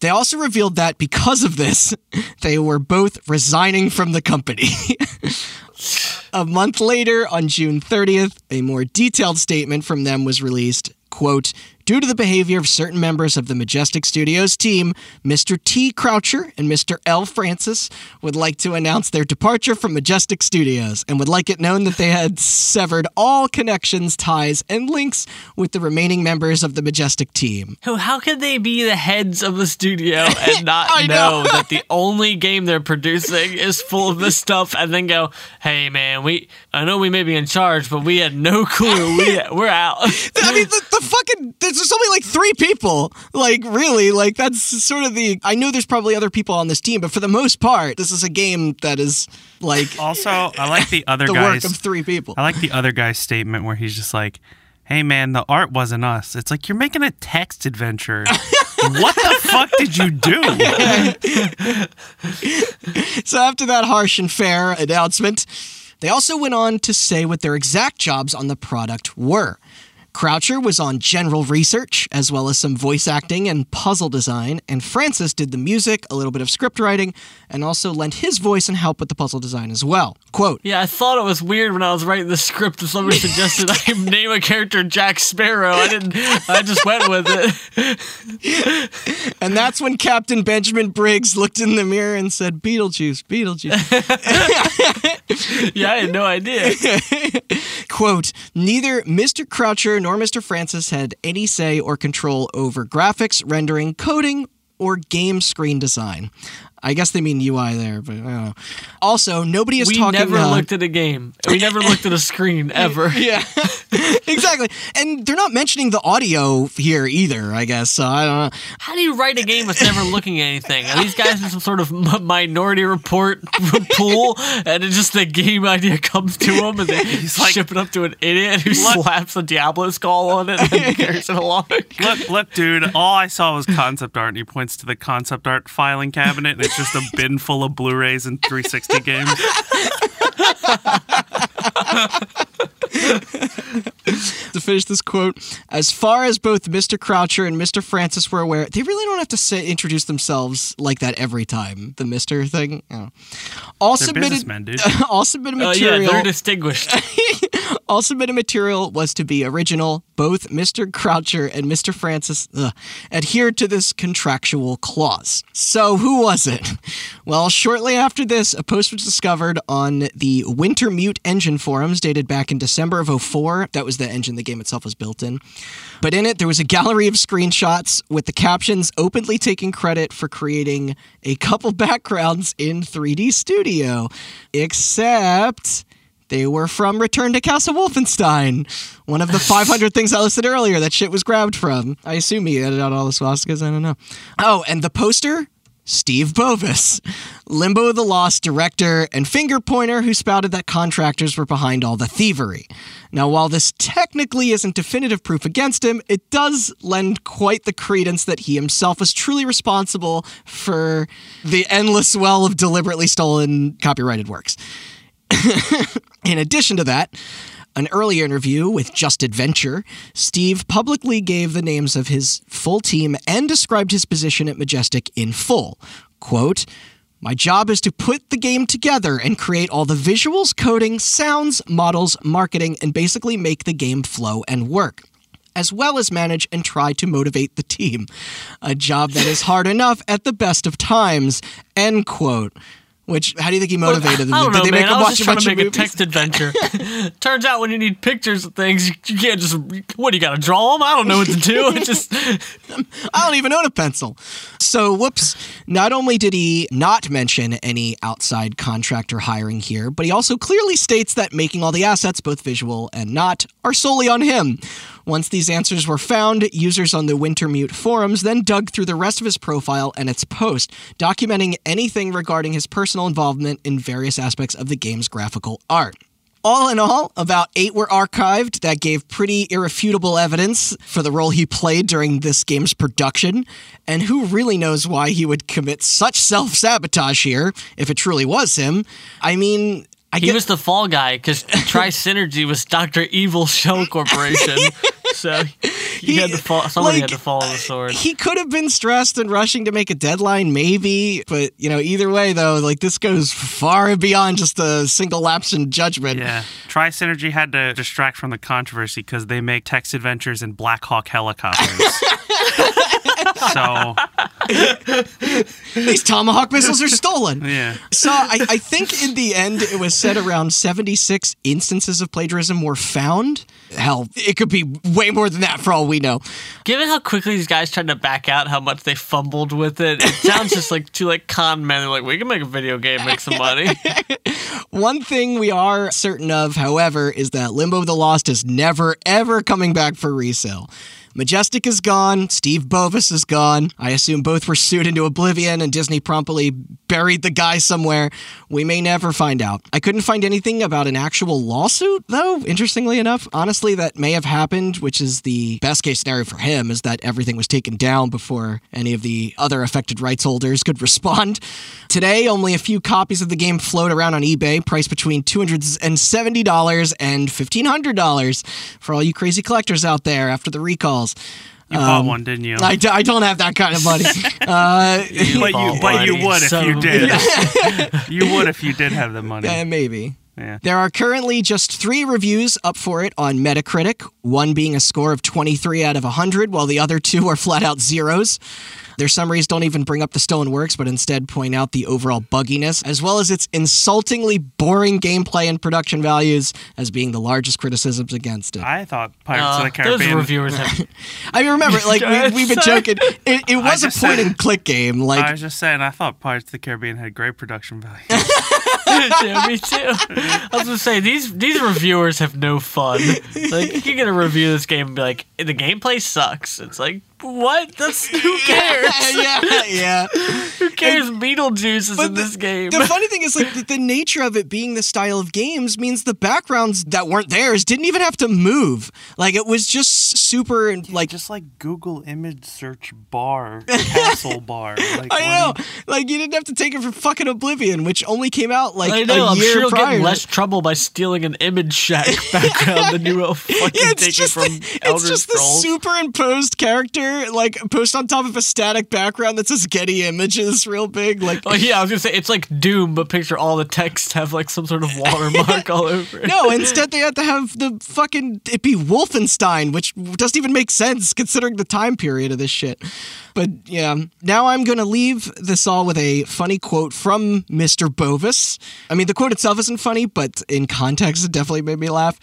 They also revealed that because of this, they were both resigning from the company. A month later, on June 30th, a more detailed statement from them was released. Quote, Due to the behavior of certain members of the Majestic Studios team, Mr. T. Croucher and Mr. L. Francis would like to announce their departure from Majestic Studios and would like it known that they had severed all connections, ties, and links with the remaining members of the Majestic team. Who- How could they be the heads of the studio and not know. know that the only game they're producing is full of this stuff and then go, hey man, we I know we may be in charge, but we had no clue. We, we're out. I mean, the, the fucking there's only like three people. Like, really, like that's sort of the. I know there's probably other people on this team, but for the most part, this is a game that is like Also, I like the other the guys. work of three people. I like the other guy's statement where he's just like, "Hey man, the art wasn't us." It's like you're making a text adventure. what the fuck did you do? So after that harsh and fair announcement, they also went on to say what their exact jobs on the product were. Croucher was on general research, as well as some voice acting and puzzle design, and Francis did the music, a little bit of script writing, and also lent his voice and help with the puzzle design as well. Quote, Yeah, I thought it was weird when I was writing the script if somebody suggested I name a character Jack Sparrow. I didn't I just went with it. and that's when Captain Benjamin Briggs looked in the mirror and said, Beetlejuice, Beetlejuice. Yeah, I had no idea. Quote, neither Mr. Croucher nor Mr. Francis had any say or control over graphics, rendering, coding, or game screen design. I guess they mean UI there, but I don't know. Also, nobody is We talking. We never uh, looked at a game. We never looked at a screen ever. Yeah, exactly. And they're not mentioning the audio here either, I guess. So I don't know. How do you write a game with never looking at anything? Are these guys in some sort of m- minority report pool, and it's just the game idea comes to them, and they like- ship it up to an idiot who Look- slaps a Diablo skull on it and carries it along? look, look, dude. All I saw was concept art, and he points to the concept art filing cabinet, and it's just a bin full of Blu-rays and 360 games. to finish this quote, as far as both Mr. Croucher and Mr. Francis were aware, they really don't have to say, introduce themselves like that every time. The Mr. thing. you know. All They're submitted, dude. all submitted Oh yeah, material. they're distinguished. All submitted material was to be original. Both Mr. Croucher and Mr. Francis ugh, adhered to this contractual clause. So, who was it? Well, shortly after this, a post was discovered on the Wintermute engine forums dated back in December of 04. That was the engine the game itself was built in. But in it, there was a gallery of screenshots with the captions openly taking credit for creating a couple backgrounds in 3D Studio. Except they were from Return to Castle Wolfenstein, one of the 500 things I listed earlier that shit was grabbed from. I assume he edited out all the swastikas, I don't know. Oh, and the poster? Steve Bovis, Limbo of the Lost director and finger pointer who spouted that contractors were behind all the thievery. Now, while this technically isn't definitive proof against him, it does lend quite the credence that he himself was truly responsible for the endless well of deliberately stolen copyrighted works. In addition to that, an earlier interview with Just Adventure, Steve publicly gave the names of his full team and described his position at Majestic in full. Quote, my job is to put the game together and create all the visuals, coding, sounds, models, marketing, and basically make the game flow and work, as well as manage and try to motivate the team. A job that is hard enough at the best of times. End quote. Which, how do you think he motivated them? I don't Did know, they man. make him I watch just a bunch to of make a movies? text adventure. Turns out when you need pictures of things, you you can't just. What do you got to draw them? I don't know what to do. It just I don't even own a pencil. So, whoops. Not only did he not mention any outside contractor hiring here, but he also clearly states that making all the assets, both visual and not, are solely on him. Once these answers were found, users on the Wintermute forums then dug through the rest of his profile and its post, documenting anything regarding his personal involvement in various aspects of the game's graphical art. All in all, about eight were archived that gave pretty irrefutable evidence for the role he played during this game's production. And who really knows why he would commit such self sabotage here, if it truly was him? I mean, I he get, was the fall guy because Tri Synergy was Doctor Evil Show Corporation. so he, had to fall. Somebody had to fall on the sword. He could have been stressed and rushing to make a deadline, maybe. But, you know, either way, though, like this goes far beyond just a single lapse in judgment. Yeah. Tri Synergy had to distract from the controversy because they make text adventures and Black Hawk helicopters. so, These Tomahawk missiles are stolen. yeah. So I, I think in the end it was said around 76 instances of plagiarism were found. Hell, it could be way more than that for all we know. Given how quickly these guys tried to back out, how much they fumbled with it, it sounds just like two like con men. They're like, we can make a video game, make some money. One thing we are certain of, however, is that Limbo of the Lost is never ever coming back for resale. Majestic is gone. Steve Bovis is gone. I assume both were sued into oblivion and Disney promptly buried the guy somewhere. We may never find out. I couldn't find anything about an actual lawsuit, though, interestingly enough. Honestly, that may have happened, which is the best case scenario for him, is that everything was taken down before any of the other affected rights holders could respond. Today, only a few copies of the game float around on eBay, priced between $270 and $1,500 for all you crazy collectors out there after the recalls. You bought one, didn't you? I, d- I don't have that kind of money. uh, but you, but you would if you did. you would if you did have the money. maybe. Yeah. There are currently just three reviews up for it on Metacritic, one being a score of 23 out of 100, while the other two are flat out zeros. Their summaries don't even bring up the stolen works, but instead point out the overall bugginess, as well as its insultingly boring gameplay and production values as being the largest criticisms against it. I thought Pirates Uh, of the Caribbean. those Caribbean. reviewers have I mean, remember, like, we, we've been joking. It, it was a point said- and click game. Like, I was just saying, I thought Pirates of the Caribbean had great production value. yeah, me too. I was gonna say these these reviewers have no fun. Like you get a review this game and be like, the gameplay sucks. It's like what? That's who cares? yeah, yeah. Who cares? Beetlejuice is in the, this game. the funny thing is, like, the, the nature of it being the style of games means the backgrounds that weren't theirs didn't even have to move. Like, it was just super, and like, just like Google image search bar, castle bar. Like, I know, like, you didn't have to take it for fucking Oblivion, which only came out like I know. a I'm year sure you'll get prior. in less trouble by stealing an image shack background than you will fucking Yeah, it's taking just from the, Elder it's just Scrolls. the superimposed character picture like post on top of a static background that says Getty Images real big? Like Oh yeah, I was gonna say it's like Doom, but picture all the text have like some sort of watermark all over it. no, instead they had to have the fucking it be Wolfenstein, which doesn't even make sense considering the time period of this shit. But yeah, now I'm gonna leave this all with a funny quote from Mr. Bovis. I mean, the quote itself isn't funny, but in context, it definitely made me laugh.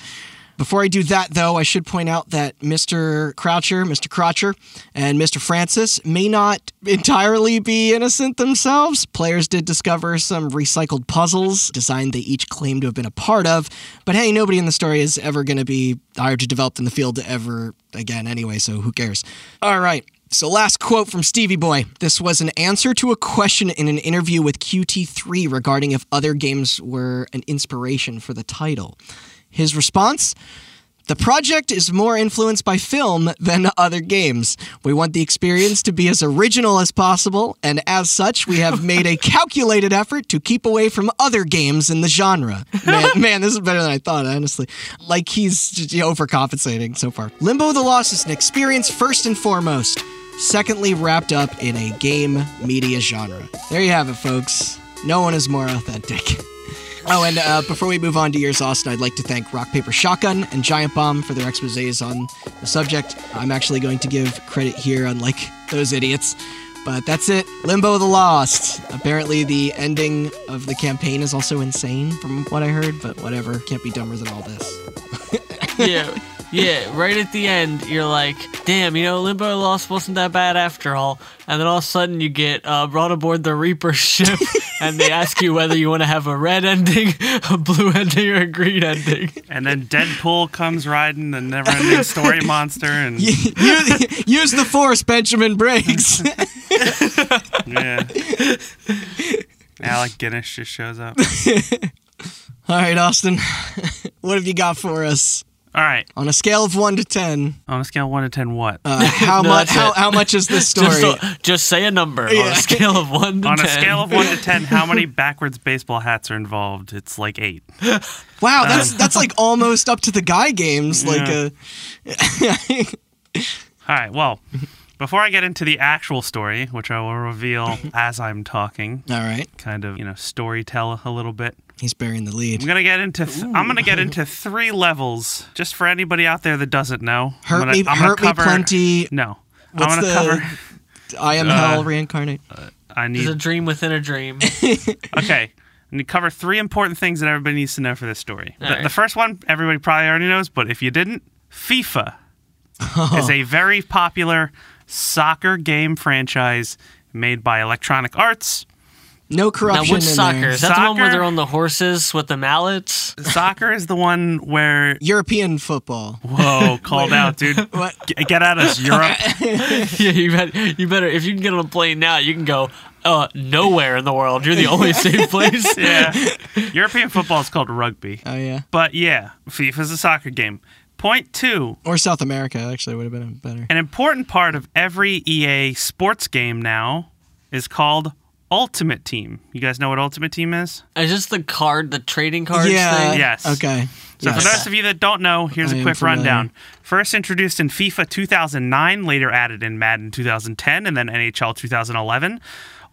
Before I do that, though, I should point out that Mr. Croucher, Mr. Crotcher, and Mr. Francis may not entirely be innocent themselves. Players did discover some recycled puzzles, design they each claim to have been a part of, but hey, nobody in the story is ever going to be hired to develop in the field ever again anyway, so who cares? All right. So, last quote from Stevie Boy. This was an answer to a question in an interview with QT3 regarding if other games were an inspiration for the title. His response? The project is more influenced by film than other games. We want the experience to be as original as possible, and as such, we have made a calculated effort to keep away from other games in the genre. Man, man this is better than I thought, honestly. Like he's overcompensating so far. Limbo the Lost is an experience first and foremost, secondly, wrapped up in a game media genre. There you have it, folks. No one is more authentic. Oh, and uh, before we move on to yours, Austin, I'd like to thank Rock Paper Shotgun and Giant Bomb for their exposés on the subject. I'm actually going to give credit here, unlike those idiots. But that's it. Limbo the Lost. Apparently, the ending of the campaign is also insane, from what I heard. But whatever, can't be dumber than all this. yeah, yeah. Right at the end, you're like, "Damn, you know, Limbo Lost wasn't that bad after all." And then all of a sudden, you get uh, brought aboard the Reaper ship, and they ask you whether you want to have a red ending, a blue ending, or a green ending. And then Deadpool comes riding the never-ending story monster, and use, use the Force, Benjamin Briggs. yeah, Alec Guinness just shows up. all right, Austin, what have you got for us? All right, On a scale of one to ten, on a scale of one to ten, what? uh, how No, much? How, how much is this story? Just, just say a number on a scale of one to on ten. a scale of one to ten, how many backwards baseball hats are involved? It's like eight. wow, that's that's like almost up to the guy games. Like, Yeah. uh, All right, well. Before I get into the actual story, which I will reveal as I'm talking, all right, kind of you know story tell a little bit. he's bearing the lead. I'm lead. gonna get into th- I'm gonna get into three levels just for anybody out there that doesn't know. I'm Hurt gonna, me, I'm gonna hurt me plenty. No, What's I'm gonna the- cover. I am Uh, hell reincarnate. I There's need a dream within a dream. okay. I need to cover three important things that everybody needs to know for this story. The, All right. the first one, everybody probably already knows, but if you didn't, FIFA is a very popular soccer game franchise made by Electronic Arts. No now, corruption which in soccer? there. Is that the one where Soccer? they're on the horses with the mallets? Soccer is the one where European football. whoa, called out, dude. What? G- Get at us, Europe. yeah, you better, you better. If you can get on a plane now, you can go uh, nowhere in the world. You're the only safe place. yeah, European football is called rugby. Oh yeah, But yeah, FIFA's a soccer game. Point two or South America actually would have been better. An important part of every EA sports game now is called Ultimate Team. You guys know what Ultimate Team is? Is this the card, the trading cards yeah. thing? Yes. Okay. So Yes. for those of you that don't know, here's I a quick rundown. First introduced in FIFA 2009, later added in Madden 2010, and then NHL 2011.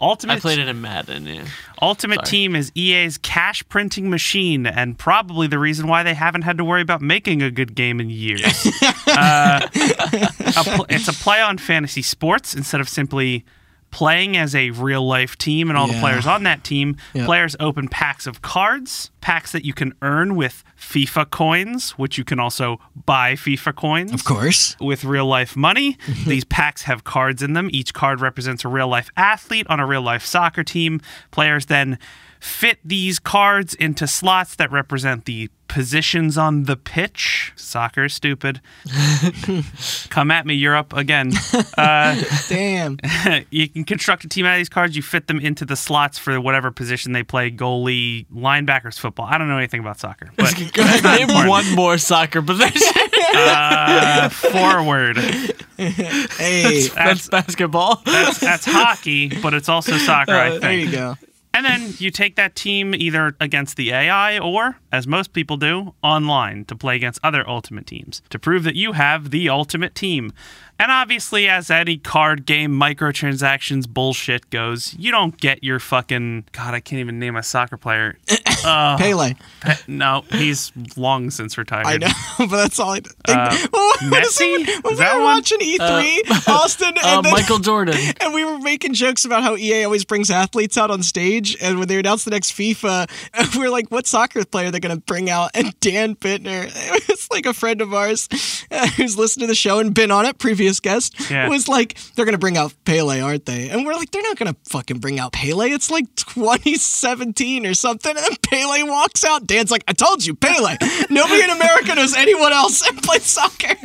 Ultimate I played it in Madden. Yeah. Ultimate Sorry. Team is EA's cash printing machine, and probably the reason why they haven't had to worry about making a good game in years. uh, a pl- it's a play on fantasy sports instead of simply playing as a real life team and all the players on that team. Yep. Players open packs of cards, packs that you can earn with FIFA coins, which you can also buy FIFA coins Of course. with real life money. These packs have cards in them. Each card represents a real life athlete on a real life soccer team. Players then fit these cards into slots that represent the positions on the pitch. Soccer is stupid. Come at me, Europe, again. Uh, Damn. you can construct a team out of these cards. You fit them into the slots for whatever position they play goalie, linebackers, football. I don't know anything about soccer. But name one more soccer position. uh, forward. Hey. That's basketball. that's, that's hockey, but it's also soccer, I think. there you go. And then you take that team either against the AI or, as most people do, online to play against other ultimate teams to prove that you have the ultimate team. And obviously, as any card game microtransactions bullshit goes, you don't get your fucking God. I can't even name a soccer player. Pele. no, he's long since retired. I know, but that's all I think. what is Messi? it when Is we that were one? watching E3, Austin, Uh, and, then, Michael Jordan. and we were making jokes about how EA always brings athletes out on stage, and when they announced the next FIFA, we were like, "What soccer player they're gonna bring out?" And Dan Bittner, it's like a friend of ours uh, who's listened to the show and been on it, previous guest, Yeah. was like, "They're gonna bring out Pele, aren't they?" And we're like, "They're not gonna fucking bring out Pele. It's like 2017 or something." And then Pele walks out. Dan's like, "I told you, Pele. Nobody in America knows anyone else that plays soccer.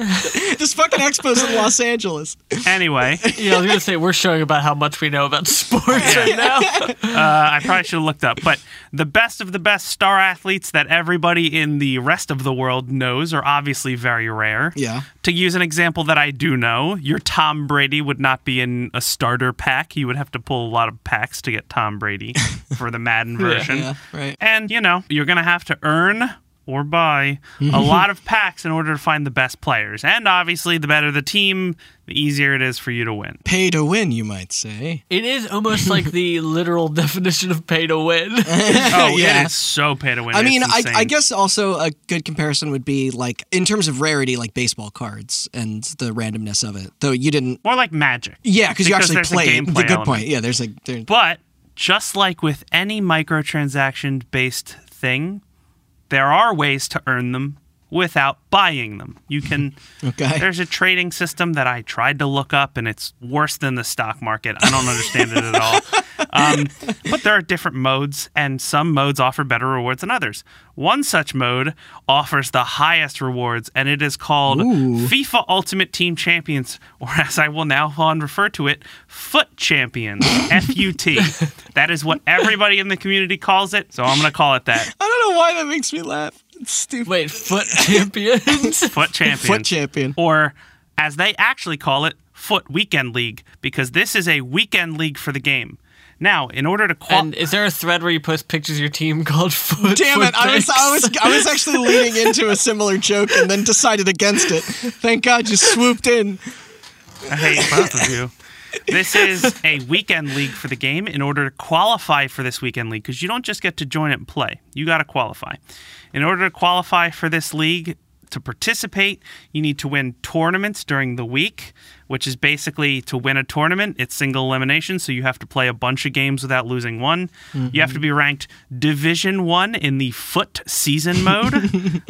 Just fucking expos in Los Angeles." Anyway, Yeah, I was gonna say we're showing about how much we know about sports right now. uh, I probably should have looked up, but the best of the best star athletes that everybody in the rest of the world knows are obviously very rare. Yeah. To use an example that I do know, your Tom Brady would not be in a starter pack. You would have to pull a lot of packs to get Tom Brady for the Madden version. Yeah, right. And, you know, you're going to have to earn or buy a lot of packs in order to find the best players. And obviously, the better the team, the easier it is for you to win. Pay to win, you might say. It is almost like the literal definition of pay to win. Oh, oh Yeah. it is so pay to win. I mean, I. I guess also a good comparison would be like in terms of rarity, like baseball cards and the randomness of it. Though you didn't, More like magic. yeah, because you actually there's a played. The good element. point, yeah. There's like, there, But just like with any microtransaction based thing, there are ways to earn them without buying them. You can Okay. There's a trading system that I tried to look up and it's worse than the stock market. I don't understand it at all. Um, but there are different modes and some modes offer better rewards than others. One such mode offers the highest rewards and it is called FIFA Ultimate Team Champions or as I will now on refer to it, Foot Champions, F U T. That is what everybody in the community calls it. So I'm going to call it that. I don't know why that makes me laugh. It's stupid. Wait, foot champions? Foot Champions. Foot champion. or as they actually call it, Foot Weekend League, because this is a weekend league for the game. Now, in order to qual- and is there a thread where you post pictures of your team called foot? Damn foot it! I was, I was, I was actually leaning into a similar joke and then decided against it. Thank God you swooped in. I hate both of you. This is a weekend league for the game. In order to qualify for this weekend league, because you don't just get to join it and play, you got to qualify. In order to qualify for this league, to participate, you need to win tournaments during the week, which is basically to win a tournament, it's single elimination, so you have to play a bunch of games without losing one. You have to be ranked Division 1 in the foot season mode,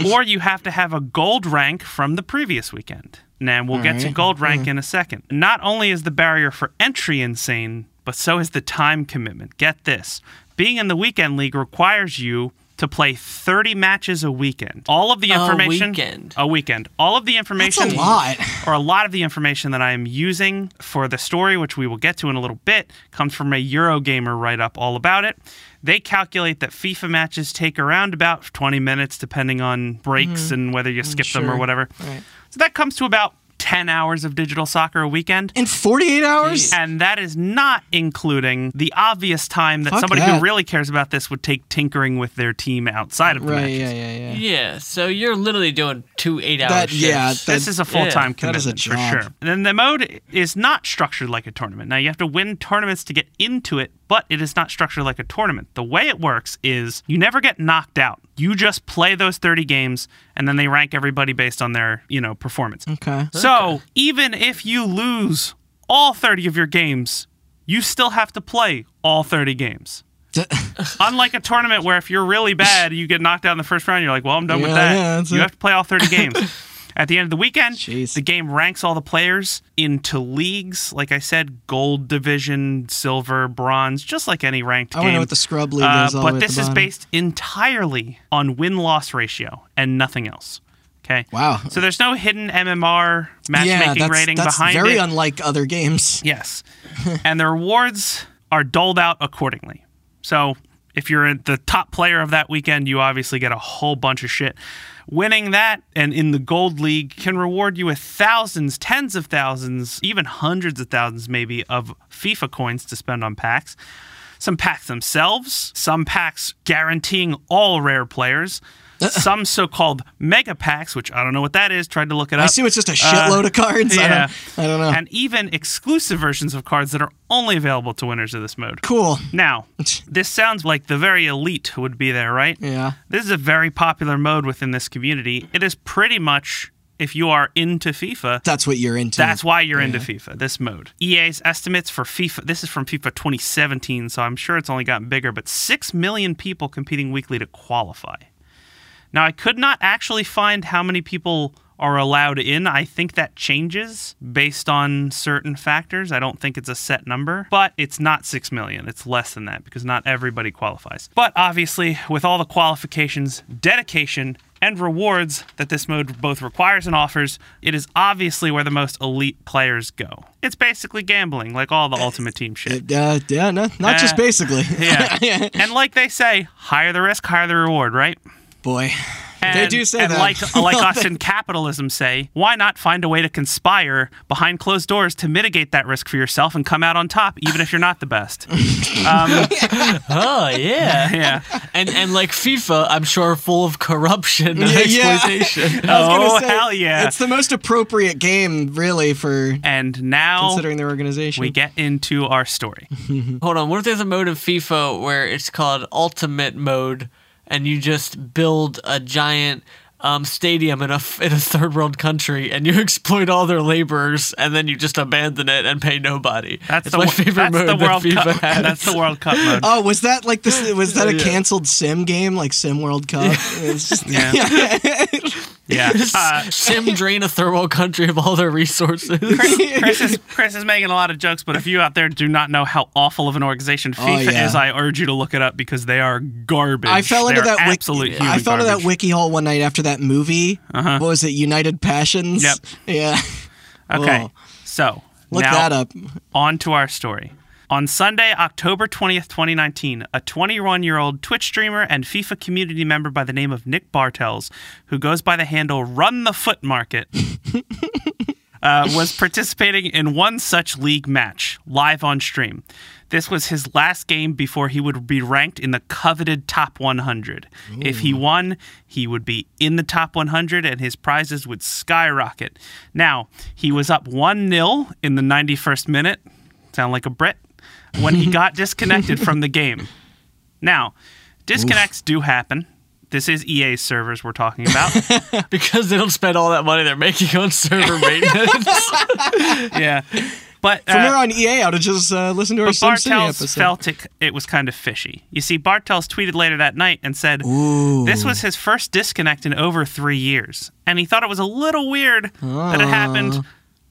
or you have to have a gold rank from the previous weekend. Now, we'll get to gold rank in a second. Not only is the barrier for entry insane, but so is the time commitment. Get this being in the weekend league requires you to play 30 matches a weekend. All of the A information. weekend. A weekend. All of the information That's information. a lot. Or a lot of the information that I am using for the story, which we will get to in a little bit, comes from a Eurogamer write up all about it. They calculate that FIFA matches take around about 20 minutes, depending on breaks and whether you skip them or Mm-hmm. whatever. Right. So that comes to about 10 hours of digital soccer a weekend. In 48 hours? And that is not including the obvious time that Fuck somebody that. who really cares about this would take tinkering with their team outside of the Right, matches. yeah, yeah, yeah. Yeah, so you're literally doing two eight-hour That- shifts. yeah, This is a full time yeah, that is a commitment for sure. And then the mode is not structured like a tournament. Now you have to win tournaments to get into it, but it is not structured like a tournament. The way it works is you never get knocked out. You just play those 30 games and then they rank everybody based on their, you know, performance. Okay. So, even if you lose all 30 of your games, you still have to play all 30 games. Unlike a tournament where if you're really bad, you get knocked out in the first round, you're like, well, I'm done with that. yeah, you it. have to play all 30 games. At the end of the weekend, Jeez. the game ranks all the players into leagues. Like I said, gold division, silver, bronze, just like any ranked I game. to know what the scrub league Uh, is. but this is based entirely on win loss ratio and nothing else. Okay. Wow. So there's no hidden MMR matchmaking yeah, that's, rating that's behind very it. unlike other games. yes. and the rewards are doled out accordingly. So if you're the top player of that weekend, you obviously get a whole bunch of shit. Winning that and in the gold league can reward you with thousands, tens of thousands, even hundreds of thousands maybe of FIFA coins to spend on packs. Some packs themselves, some packs guaranteeing all rare players, some so-called mega packs, which I don't know what that is. Tried to look it up. I assume it's just a shitload of cards. I, Uh, yeah. don't, I don't know. And even exclusive versions of cards that are only available to winners of this mode. cool. Now, this sounds like the very elite would be there, right? Yeah. This is a very popular mode within this community. It is pretty much, if you are into FIFA, That's what you're into. that's why you're into FIFA, this mode. EA's estimates for FIFA, this is from FIFA 2017, so I'm sure it's only gotten bigger, but 6 million people competing weekly to qualify. Now, I could not actually find how many people are allowed in. I think that changes based on certain factors. I don't think it's a set number, but it's not 6 million. It's less than that because not everybody qualifies. But obviously, with all the qualifications, dedication, and rewards that this mode both requires and offers, it is obviously where the most elite players go. It's basically gambling, like all the Ultimate Team shit. Uh, yeah, no, not just Uh, basically. Yeah. and like they say, higher the risk, higher the reward, right? Boy. And, They do say and that. like like us in capitalism say, why not find a way to conspire behind closed doors to mitigate that risk for yourself and come out on top, even if you're not the best? Um, oh yeah. yeah. And and like FIFA, I'm sure full of corruption and Yeah, yeah. exploitation. I Oh, say, hell yeah. It's the most appropriate game, really, for And now considering their organization. we get into our story. Hold on, what if there's a mode of FIFA where it's called Ultimate Mode, and you just build a giant um, stadium in a f- in a third world country, and you exploit all their laborers, and then you just abandon it and pay nobody. That's it's the my wo- favorite that's mode the that World FIFA Cup. has. That's the World Cup mode. Oh, was that like this? Was that a canceled sim game, like Sim World Cup? It's just, Yeah. Yeah. Uh, Sim drain a third world country of all their resources. Chris is Chris is making a lot of jokes, but if you out there do not know how awful of an organization FIFA Oh, yeah. is, I urge you to look it up because they are garbage. I fell into that wiki- absolute human I fell into that wiki hole one night after that movie. What was it? United Passions. Yep. Yeah. Okay, Whoa. so Look now that up. on to our story. On Sunday, October 20th, 2019, a 21 year old Twitch streamer and FIFA community member by the name of Nick Bartels, who goes by the handle Run the Foot Market, uh, was participating in one such league match live on stream. This was his last game before he would be ranked in the coveted top 100. If he won, he would be in the top 100 and his prizes would skyrocket. Now, he was up 1 0 in the 91st minute. Sound like a Brit? When he got disconnected from the game. Now, disconnects do happen. This is EA servers we're talking about. because they don't spend all that money they're making on server maintenance. yeah. But For uh, more on EA outages, uh, listen to our But Sim City Bartels episode. felt it, it was kind of fishy. You see, Bartels tweeted later that night and said, This was his first disconnect in over three years. And he thought it was a little weird that it happened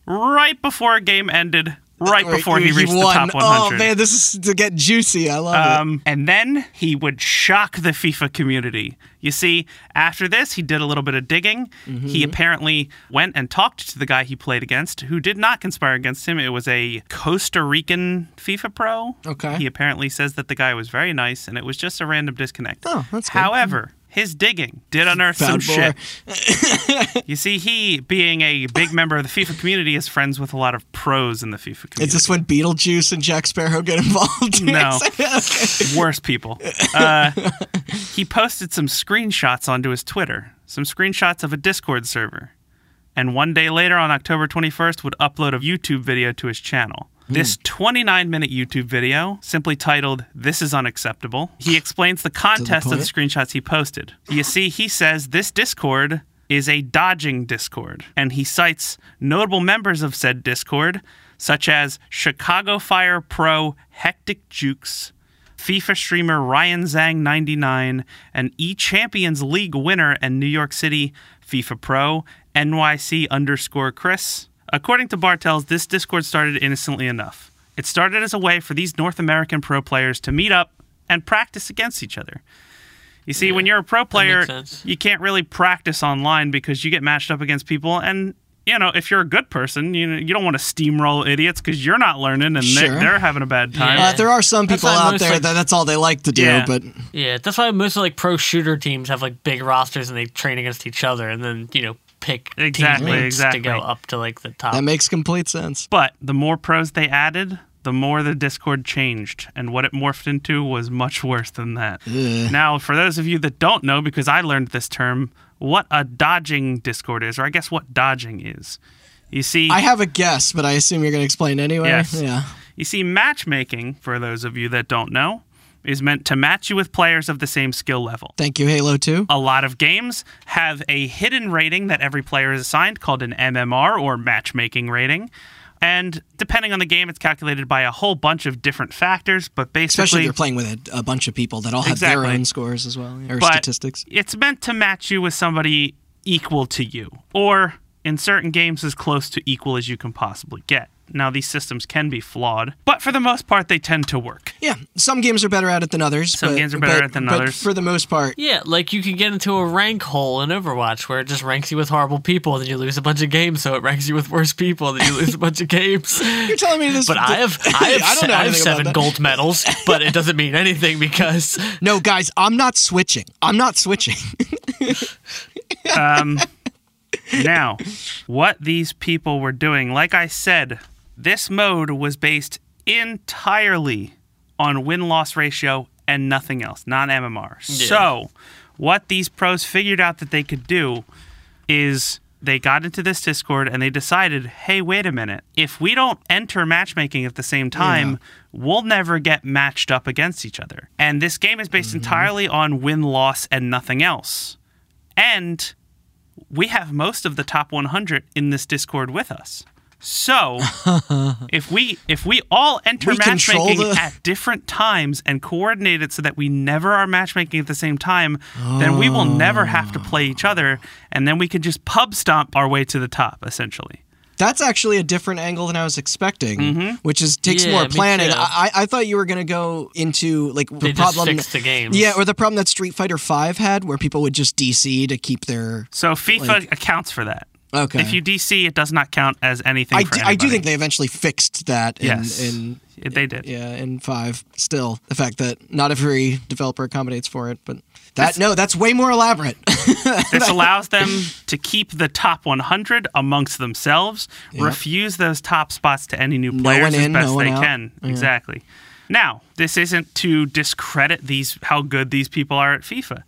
right before a game ended, right before he reached the won. top 100. Oh man, this is to get juicy. I love Um, and then he would shock the FIFA community. You see, after this, he did a little bit of digging. Mm-hmm. He apparently went and talked to the guy he played against, who did not conspire against him. It was a Costa Rican FIFA pro. Okay. He apparently says that the guy was very nice, and it was just a random disconnect. Oh, that's good. However, his digging did unearth some shit. you see, he, being a big member of the FIFA community, is friends with a lot of pros in the FIFA community. Is this when Beetlejuice and Jack Sparrow get involved? No. Okay. worst people. Uh, he posted some screenshots onto his Twitter, some screenshots of a Discord server, and one day later, on October 21st, would upload a YouTube video to his channel. This 29 minute YouTube video, simply titled This is Unacceptable, he explains the context of the screenshots he posted. You see, he says this Discord is a dodging Discord, and he cites notable members of said Discord, such as Chicago Fire Pro Hectic Jukes, FIFA streamer Ryan Zhang 99, and E Champions League winner and New York City FIFA Pro NYC underscore Chris. According to Bartels, this Discord started innocently enough. It started as a way for these North American pro players to meet up and practice against each other. You see, when you're a pro player, you can't really practice online because you get matched up against people and you know, if you're a good person, you you don't want to steamroll idiots because you're not learning and Sure. they're, they're having a bad time. Yeah. Uh, there are some people out most, there like- that that's all they like to do, Yeah. but yeah, that's why most of like pro shooter teams have like big rosters and they train against each other and then you know pick Exactly, teammates exactly. to go up to like the top. that makes complete sense. But the more pros they added, the more the Discord changed, and what it morphed into was much worse than that. Now, for those of you that don't know, because I learned this term, what a dodging Discord is, or I guess what dodging is. You see, I have a guess, but I assume you're going to explain anyway. Yes. Yeah. you see, matchmaking, for those of you that don't know, is meant to match you with players of the same skill level. Thank you, Halo 2. A lot of games have a hidden rating that every player is assigned called an MMR or matchmaking rating. And depending on the game, it's calculated by a whole bunch of different factors, but Especially basically, if you're playing with a, a bunch of people that all have their Exactly. own scores as well, or but statistics. It's meant to match you with somebody equal to you, or in certain games, as close to equal as you can possibly get. Now, these systems can be flawed, but for the most part, they tend to work. Yeah, some games are better at it than others. Some but- games are better but- at it than but others. For the most part, Yeah, like you can get into a rank hole in Overwatch where it just ranks you with horrible people, and then you lose a bunch of games, so it ranks you with worse people, then you lose a bunch of games. you're telling me this. But I have I have, I don't know I have seven gold medals, but it doesn't mean anything because No, guys, I'm not switching. I'm not switching. Um, now, what these people were doing, like I said, this mode was based entirely on win loss ratio and nothing else, non MMR. So, what these pros figured out that they could do is they got into this Discord and they decided, hey, wait a minute. If we don't enter matchmaking at the same time, we'll never get matched up against each other. And this game is based mm-hmm. entirely on win loss and nothing else. And we have most of the top 100 in this Discord with us. So, if we if we all enter We matchmaking the- at different times and coordinate it so that we never are matchmaking at the same time, then we will never have to play each other, and then we can just pub stomp our way to the top, essentially. That's actually a different angle than I was expecting, Mm-hmm. which is takes Yeah, more planning. I, I I thought you were going to go into like the they just problem. fixed the games. yeah, or the problem that Street Fighter Five had, where people would just DC to keep their. So FIFA accounts for that. Okay. If you DC, it does not count as anything. I do, do think they eventually fixed that. In, Yes. In they did. yeah, in five. Still, the fact that not every developer accommodates for it, but that no, that's way more elaborate. This allows them to keep the top 100 amongst themselves, refuse those top spots to any new players one as best no they out. can. Exactly. Now, this isn't to discredit these how good these people are at FIFA.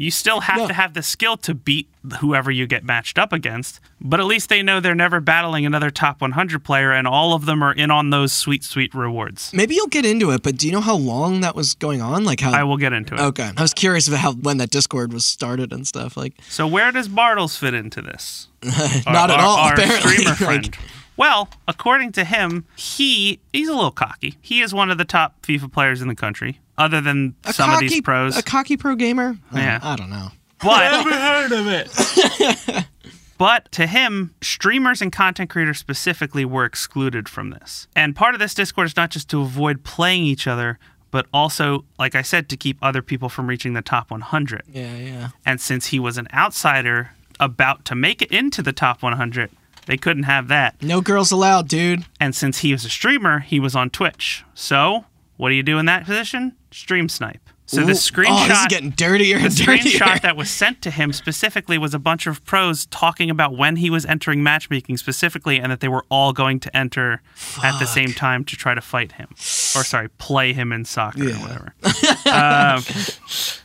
You still have to have the skill to beat whoever you get matched up against, but at least they know they're never battling another top 100 player and all of them are in on those sweet sweet rewards. Maybe you'll get into it, but do you know how long that was going on? Like how? I will get into it. Okay, I was curious about how when that Discord was started and stuff. Like, So where does Bartles fit into this? not at all. Our apparently, streamer Like, friend. Well, according to him, he he's a little cocky. He is one of the top FIFA players in the country, other than a some cocky, of these pros. A cocky pro gamer. Uh, Yeah. I don't know. But Never heard of it. but to him, streamers and content creators specifically were excluded from this. And part of this Discord is not just to avoid playing each other, but also, like I said, to keep other people from reaching the top 100. Yeah, yeah. And since he was an outsider about to make it into the top 100, they couldn't have that. No girls allowed, dude. And since he was a streamer, he was on Twitch. So, what do you do in that position? Stream snipe. So the screenshot Oh, this is getting dirtier the and dirtier. screenshot that was sent to him specifically was a bunch of pros talking about when he was entering matchmaking specifically and that they were all going to enter at the same time to try to fight him. Or sorry, play him in soccer or whatever. um,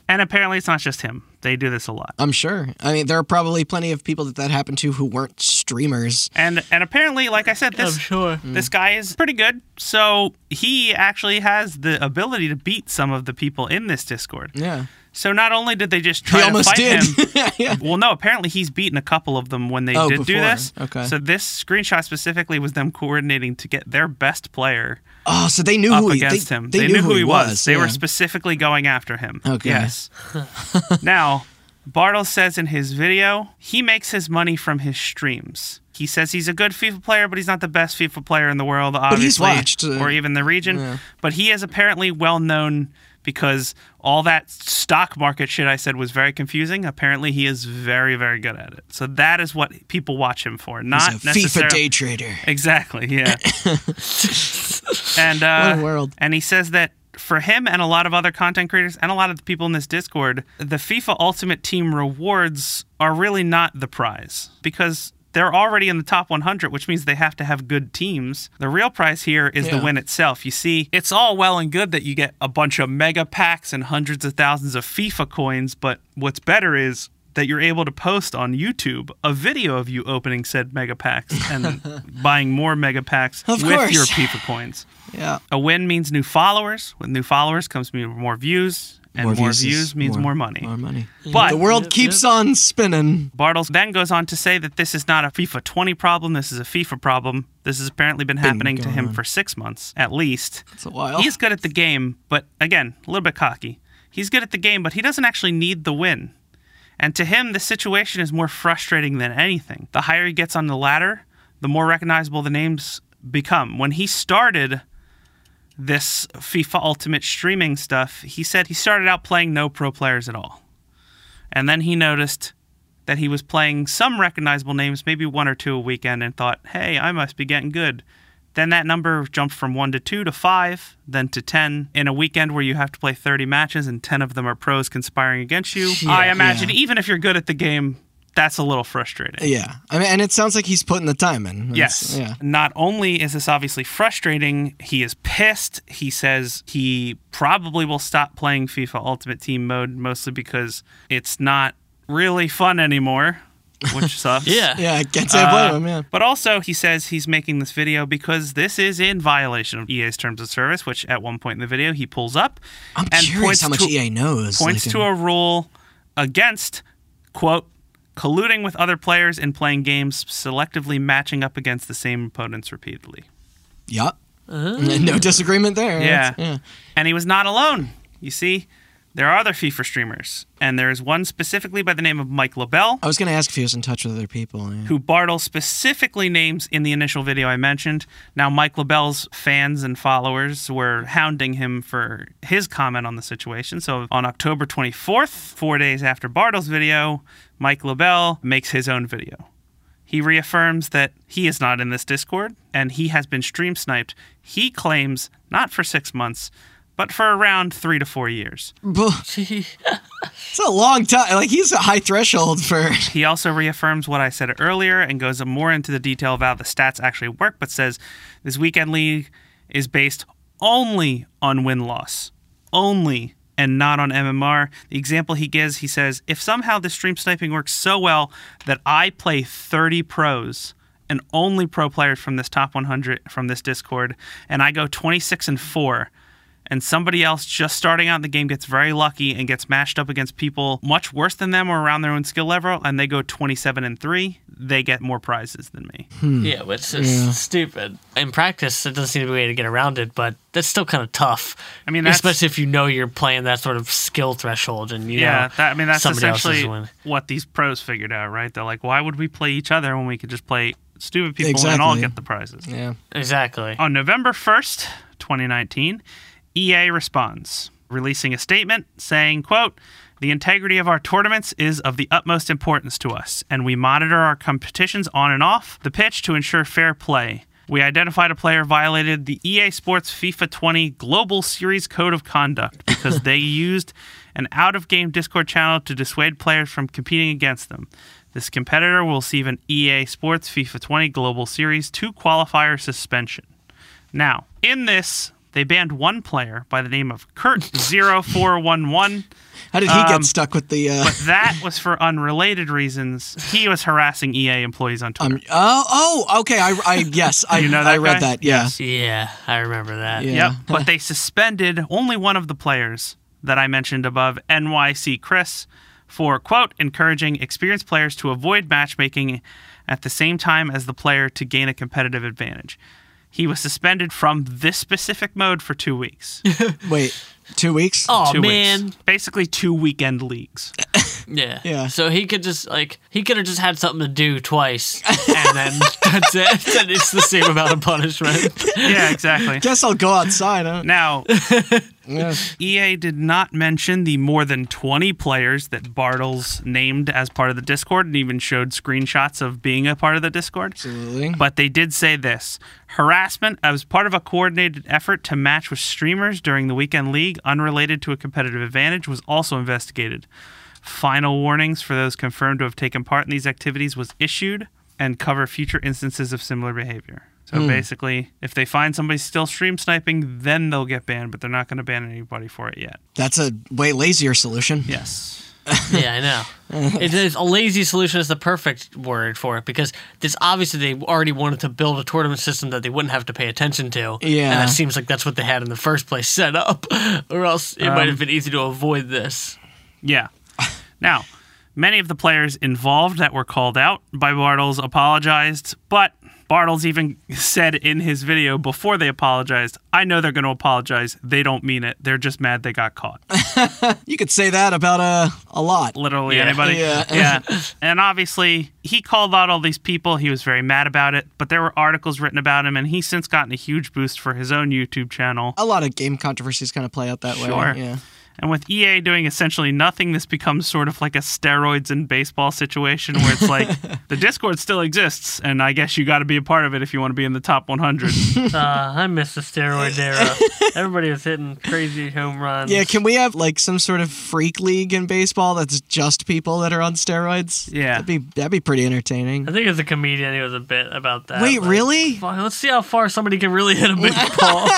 and apparently it's not just him. They do this a lot. I'm sure. I mean, there are probably plenty of people that that happened to who weren't streamers. And and apparently, like I said, this sure. this guy is pretty good. So he actually has the ability to beat some of the people in this Discord. Yeah. So not only did they just try to fight did. him, yeah. well, no, apparently he's beaten a couple of them when they Oh, did do this. Okay. So this screenshot specifically was them coordinating to get their best player Oh, so they knew who he, against they, him. They, knew, who he was. They were specifically going after him. Okay. Yes. now, Bartles says in his video, he makes his money from his streams. He says he's a good FIFA player, but he's not the best FIFA player in the world, he's obviously, watched, uh, or even the region. But he is apparently well known because all that stock market shit I said was very confusing. Apparently, he is very, very good at it. So that is what people watch him for, not He's a FIFA day trader. Exactly. Yeah. and uh, What a world. and he says that for him and a lot of other content creators and a lot of the people in this Discord, the FIFA Ultimate Team rewards are really not the prize because they're already in the top 100, which means they have to have good teams. The real prize here is the win itself. You see, it's all well and good that you get a bunch of mega packs and hundreds of thousands of FIFA coins, but what's better is that you're able to post on YouTube a video of you opening said mega packs and buying more mega packs Of with course. your FIFA coins. Yeah. A win means new followers. With new followers comes more views, and more, is views, means more, money. More money. But The world Yep, keeps yep. on spinning. Bartles then goes on to say that this is not a FIFA 20 problem. This is a FIFA problem. This has apparently been happening to him on. for six months at least. It's a while. He's good at the game, but again, a little bit cocky. He's good at the game, but he doesn't actually need the win. And to him, the situation is more frustrating than anything. The higher he gets on the ladder, the more recognizable the names become. When he started this FIFA Ultimate streaming stuff, he said he started out playing no pro players at all. And then he noticed that he was playing some recognizable names, maybe one or two a weekend, and thought, hey, I must be getting good. Then that number jumped from one to two to five, then to 10. In a weekend where you have to play 30 matches and 10 of them are pros conspiring against you, I imagine Yeah. even if you're good at the game, that's a little frustrating. Yeah. I mean, and it sounds like he's putting the time in. It's- Yes. Yeah. Not only is this obviously frustrating, he is pissed. He says he probably will stop playing FIFA Ultimate Team mode mostly because it's not really fun anymore, which sucks. Yeah. Yeah. I can't say I blame Uh, him. Yeah. But also, he says he's making this video because this is in violation of EA's terms of service, which at one point in the video he pulls up I'm and curious points how much to, EA knows. points like, to a rule against, quote, colluding with other players in playing games, selectively matching up against the same opponents repeatedly. Yup. Uh-huh. No disagreement there. Yeah. Yeah. And he was not alone. You see, there are other FIFA streamers, and there is one specifically by the name of Mike LaBelle. I was going to ask if he was in touch with other people. Yeah. who Bartle specifically names in the initial video I mentioned. Now, Mike LaBelle's fans and followers were hounding him for his comment on the situation. So, on October 24th, four days after Bartle's video, Mike LaBelle makes his own video. He reaffirms that he is not in this Discord and he has been stream sniped. He claims not for six months, but for around three to four years. It's a long time. Like he's a high threshold for. He also reaffirms what I said earlier and goes more into the detail of how the stats actually work, but says this weekend league is based only on win loss. Only and not on MMR. The example he gives, he says, if somehow the stream sniping works so well that I play 30 pros and only pro players from this top 100 from this Discord, and I go 26 and 4, and somebody else just starting out in the game gets very lucky and gets matched up against people much worse than them or around their own skill level, and they go 27 and 3, they get more prizes than me. Hmm. Yeah, which is stupid. In practice, it doesn't seem to be a way to get around it, but that's still kind of tough. I mean, that's- especially if you know you're playing that sort of skill threshold, and you Yeah, know, that, I mean that's somebody else essentially what these pros figured out, right? They're like, why would we play each other when we could just play stupid people and all get the prizes? Yeah. Exactly. On November 1st, 2019, EA responds, releasing a statement saying, quote, the integrity of our tournaments is of the utmost importance to us, and we monitor our competitions on and off the pitch to ensure fair play. We identified a player violated the EA Sports FIFA 20 Global Series Code of Conduct because they used an out of game Discord channel to dissuade players from competing against them. This competitor will receive an EA Sports FIFA 20 Global Series 2 qualifier suspension. Now, in this, they banned one player by the name of Kurt0411. How did he Um, get stuck with the? Uh, But that was for unrelated reasons. He was harassing EA employees on Twitter. um, oh, oh, okay. I, I yes, I, You know that I read guy? that. Yeah. Yeah, I remember that. Yeah. Yep. But they suspended only one of the players that I mentioned above, NYC Chris, for, quote, encouraging experienced players to avoid matchmaking at the same time as the player to gain a competitive advantage. He was suspended from this specific mode for two weeks. Wait, two weeks? Oh two man, weeks. Basically, two weekend leagues. yeah, Yeah. So he could just like he could have just had something to do twice, and then that's it. And it's the same amount of punishment. yeah, exactly. Guess I'll go outside. Huh? Now, Yeah. EA did not mention the more than 20 players that Bartles named as part of the Discord and even showed screenshots of being a part of the Discord. Absolutely. But they did say this harassment as part of a coordinated effort to match with streamers during the weekend league, unrelated to a competitive advantage, was also investigated. Final warnings for those confirmed to have taken part in these activities was issued. and cover future instances of similar behavior. So Hmm. basically, if they find somebody still stream sniping, then they'll get banned, but they're not going to ban anybody for it yet. That's a way lazier solution. Yes. yeah, I know. it is a lazy solution is the perfect word for it because this obviously they already wanted to build a tournament system that they wouldn't have to pay attention to. Yeah. and that seems like that's what they had in the first place set up, or else it might have been easy to avoid this. Yeah. Now, many of the players involved that were called out by Bartles apologized, but Bartles even said in his video before they apologized, I know they're going to apologize. They don't mean it. They're just mad they got caught. You could say that about uh, a lot. Literally Yeah. anybody. Yeah. yeah. And obviously, he called out all these people. He was very mad about it, but there were articles written about him, and he's since gotten a huge boost for his own YouTube channel. A lot of game controversies kind of play out that Sure. way. Yeah. And with EA doing essentially nothing, this becomes sort of like a steroids in baseball situation where it's like the Discord still exists, and I guess you got to be a part of it if you want to be in the top 100. Uh, I miss the steroid era. Everybody was hitting crazy home runs. Yeah, can we have like some sort of freak league in baseball that's just people that are on steroids? Yeah. That'd be that'd be pretty entertaining. I think as a comedian, he was a bit about that. Wait, like, really? Let's see how far somebody can really hit a baseball.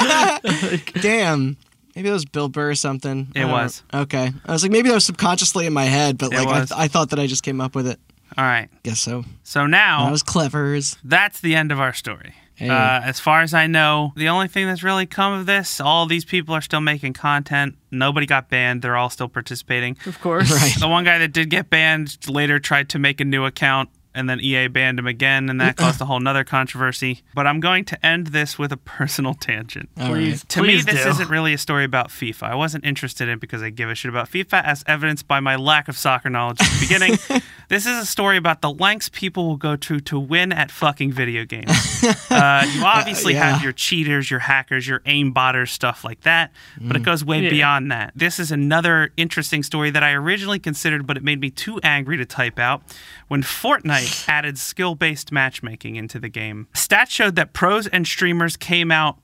Damn. Maybe that was Bill Burr or something. It was. know. Okay. I was like, maybe that was subconsciously in my head, but It like I, was. I thought that I just came up with it. All right. Guess so. So I now was clever. that's the end of our story. Hey. Uh, as far as I know, the only thing that's really come of this, all these people are still making content. Nobody got banned. They're all still participating. of course. Right. The one guy that did get banned later tried to make a new account and then EA banned him again, and that caused a whole nother controversy. But I'm going to end this with a personal tangent. All Please, right. To me, this do. isn't really a story about FIFA. I wasn't interested in it because I give a shit about FIFA, as evidenced by my lack of soccer knowledge at the beginning. this is a story about the lengths people will go to to win at fucking video games. Uh, you obviously yeah. have your cheaters, your hackers, your aim botters, stuff like that, but it goes way Yeah. beyond that. This is another interesting story that I originally considered, but it made me too angry to type out. When Fortnite added skill based matchmaking into the game, stats showed that pros and streamers came out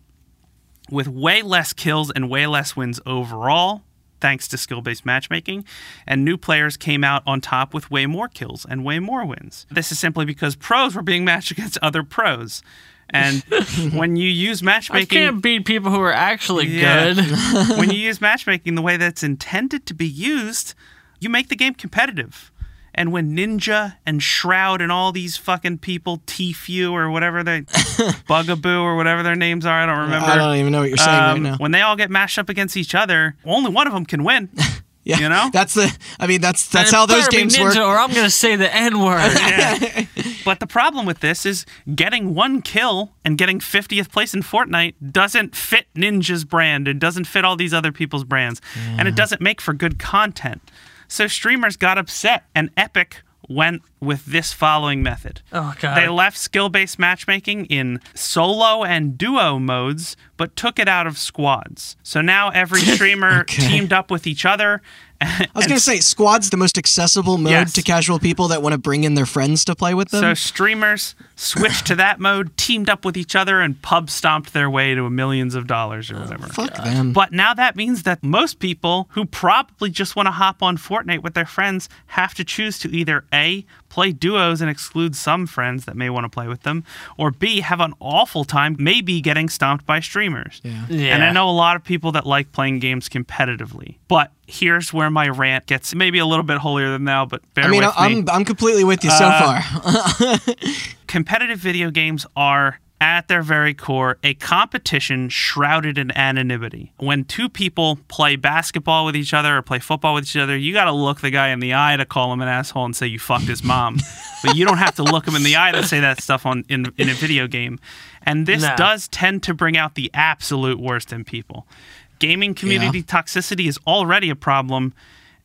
with way less kills and way less wins overall, thanks to skill based matchmaking, and new players came out on top with way more kills and way more wins. This is simply because pros were being matched against other pros. And when you use matchmaking, I matchmaking, can't beat people who are actually Yeah. good. when you use matchmaking the way that's intended to be used, you make the game competitive. And when Ninja and Shroud and all these fucking people, Tfue or whatever they, Bugaboo or whatever their names are, I don't remember. I don't even know what you're saying right Um, now. When they all get mashed up against each other, only one of them can win. Yeah, you know? that's the. I mean, that's that's And how those games ninja work. Or I'm gonna say the N word. Yeah. but the problem with this is getting one kill and getting 50th place in Fortnite doesn't fit Ninja's brand. It doesn't fit all these other people's brands. And it doesn't make for good content. So streamers got upset, and Epic went with this following method. Oh god. They left skill based matchmaking in solo and duo modes, but took it out of squads. So now every streamer Okay. teamed up with each other. I was gonna say, squad's the most accessible mode Yes. to casual people that want to bring in their friends to play with them. So streamers switched to that mode, teamed up with each other, and pub stomped their way to millions of dollars or whatever. Fuck them. But now that means that most people who probably just want to hop on Fortnite with their friends have to choose to either A, play duos and exclude some friends that may want to play with them, or B, have an awful time maybe getting stomped by streamers. Yeah. yeah. And I know a lot of people that like playing games competitively. But here's where my rant gets maybe a little bit holier than thou, but bear I mean, with me I'm I'm completely with you so Uh, far. competitive video games are at their very core a competition shrouded in anonymity. When two people play basketball with each other or play football with each other, you got to look the guy in the eye to call him an asshole and say you fucked his mom. but you don't have to look him in the eye to say that stuff on in, in a video game. And this No. does tend to bring out the absolute worst in people. Gaming community toxicity is already a problem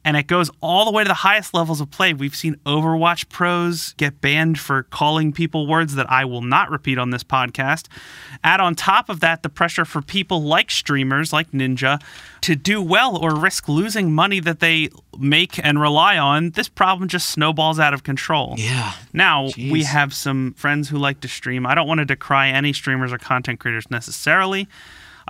and it goes all the way to the highest levels of play. We've seen Overwatch pros get banned for calling people words that I will not repeat on this podcast. Add on top of that the pressure for people like streamers, like Ninja, to do well or risk losing money that they make and rely on. This problem just snowballs out of control. yeah. Now, Jeez. we have some friends who like to stream. I don't want to decry any streamers or content creators necessarily.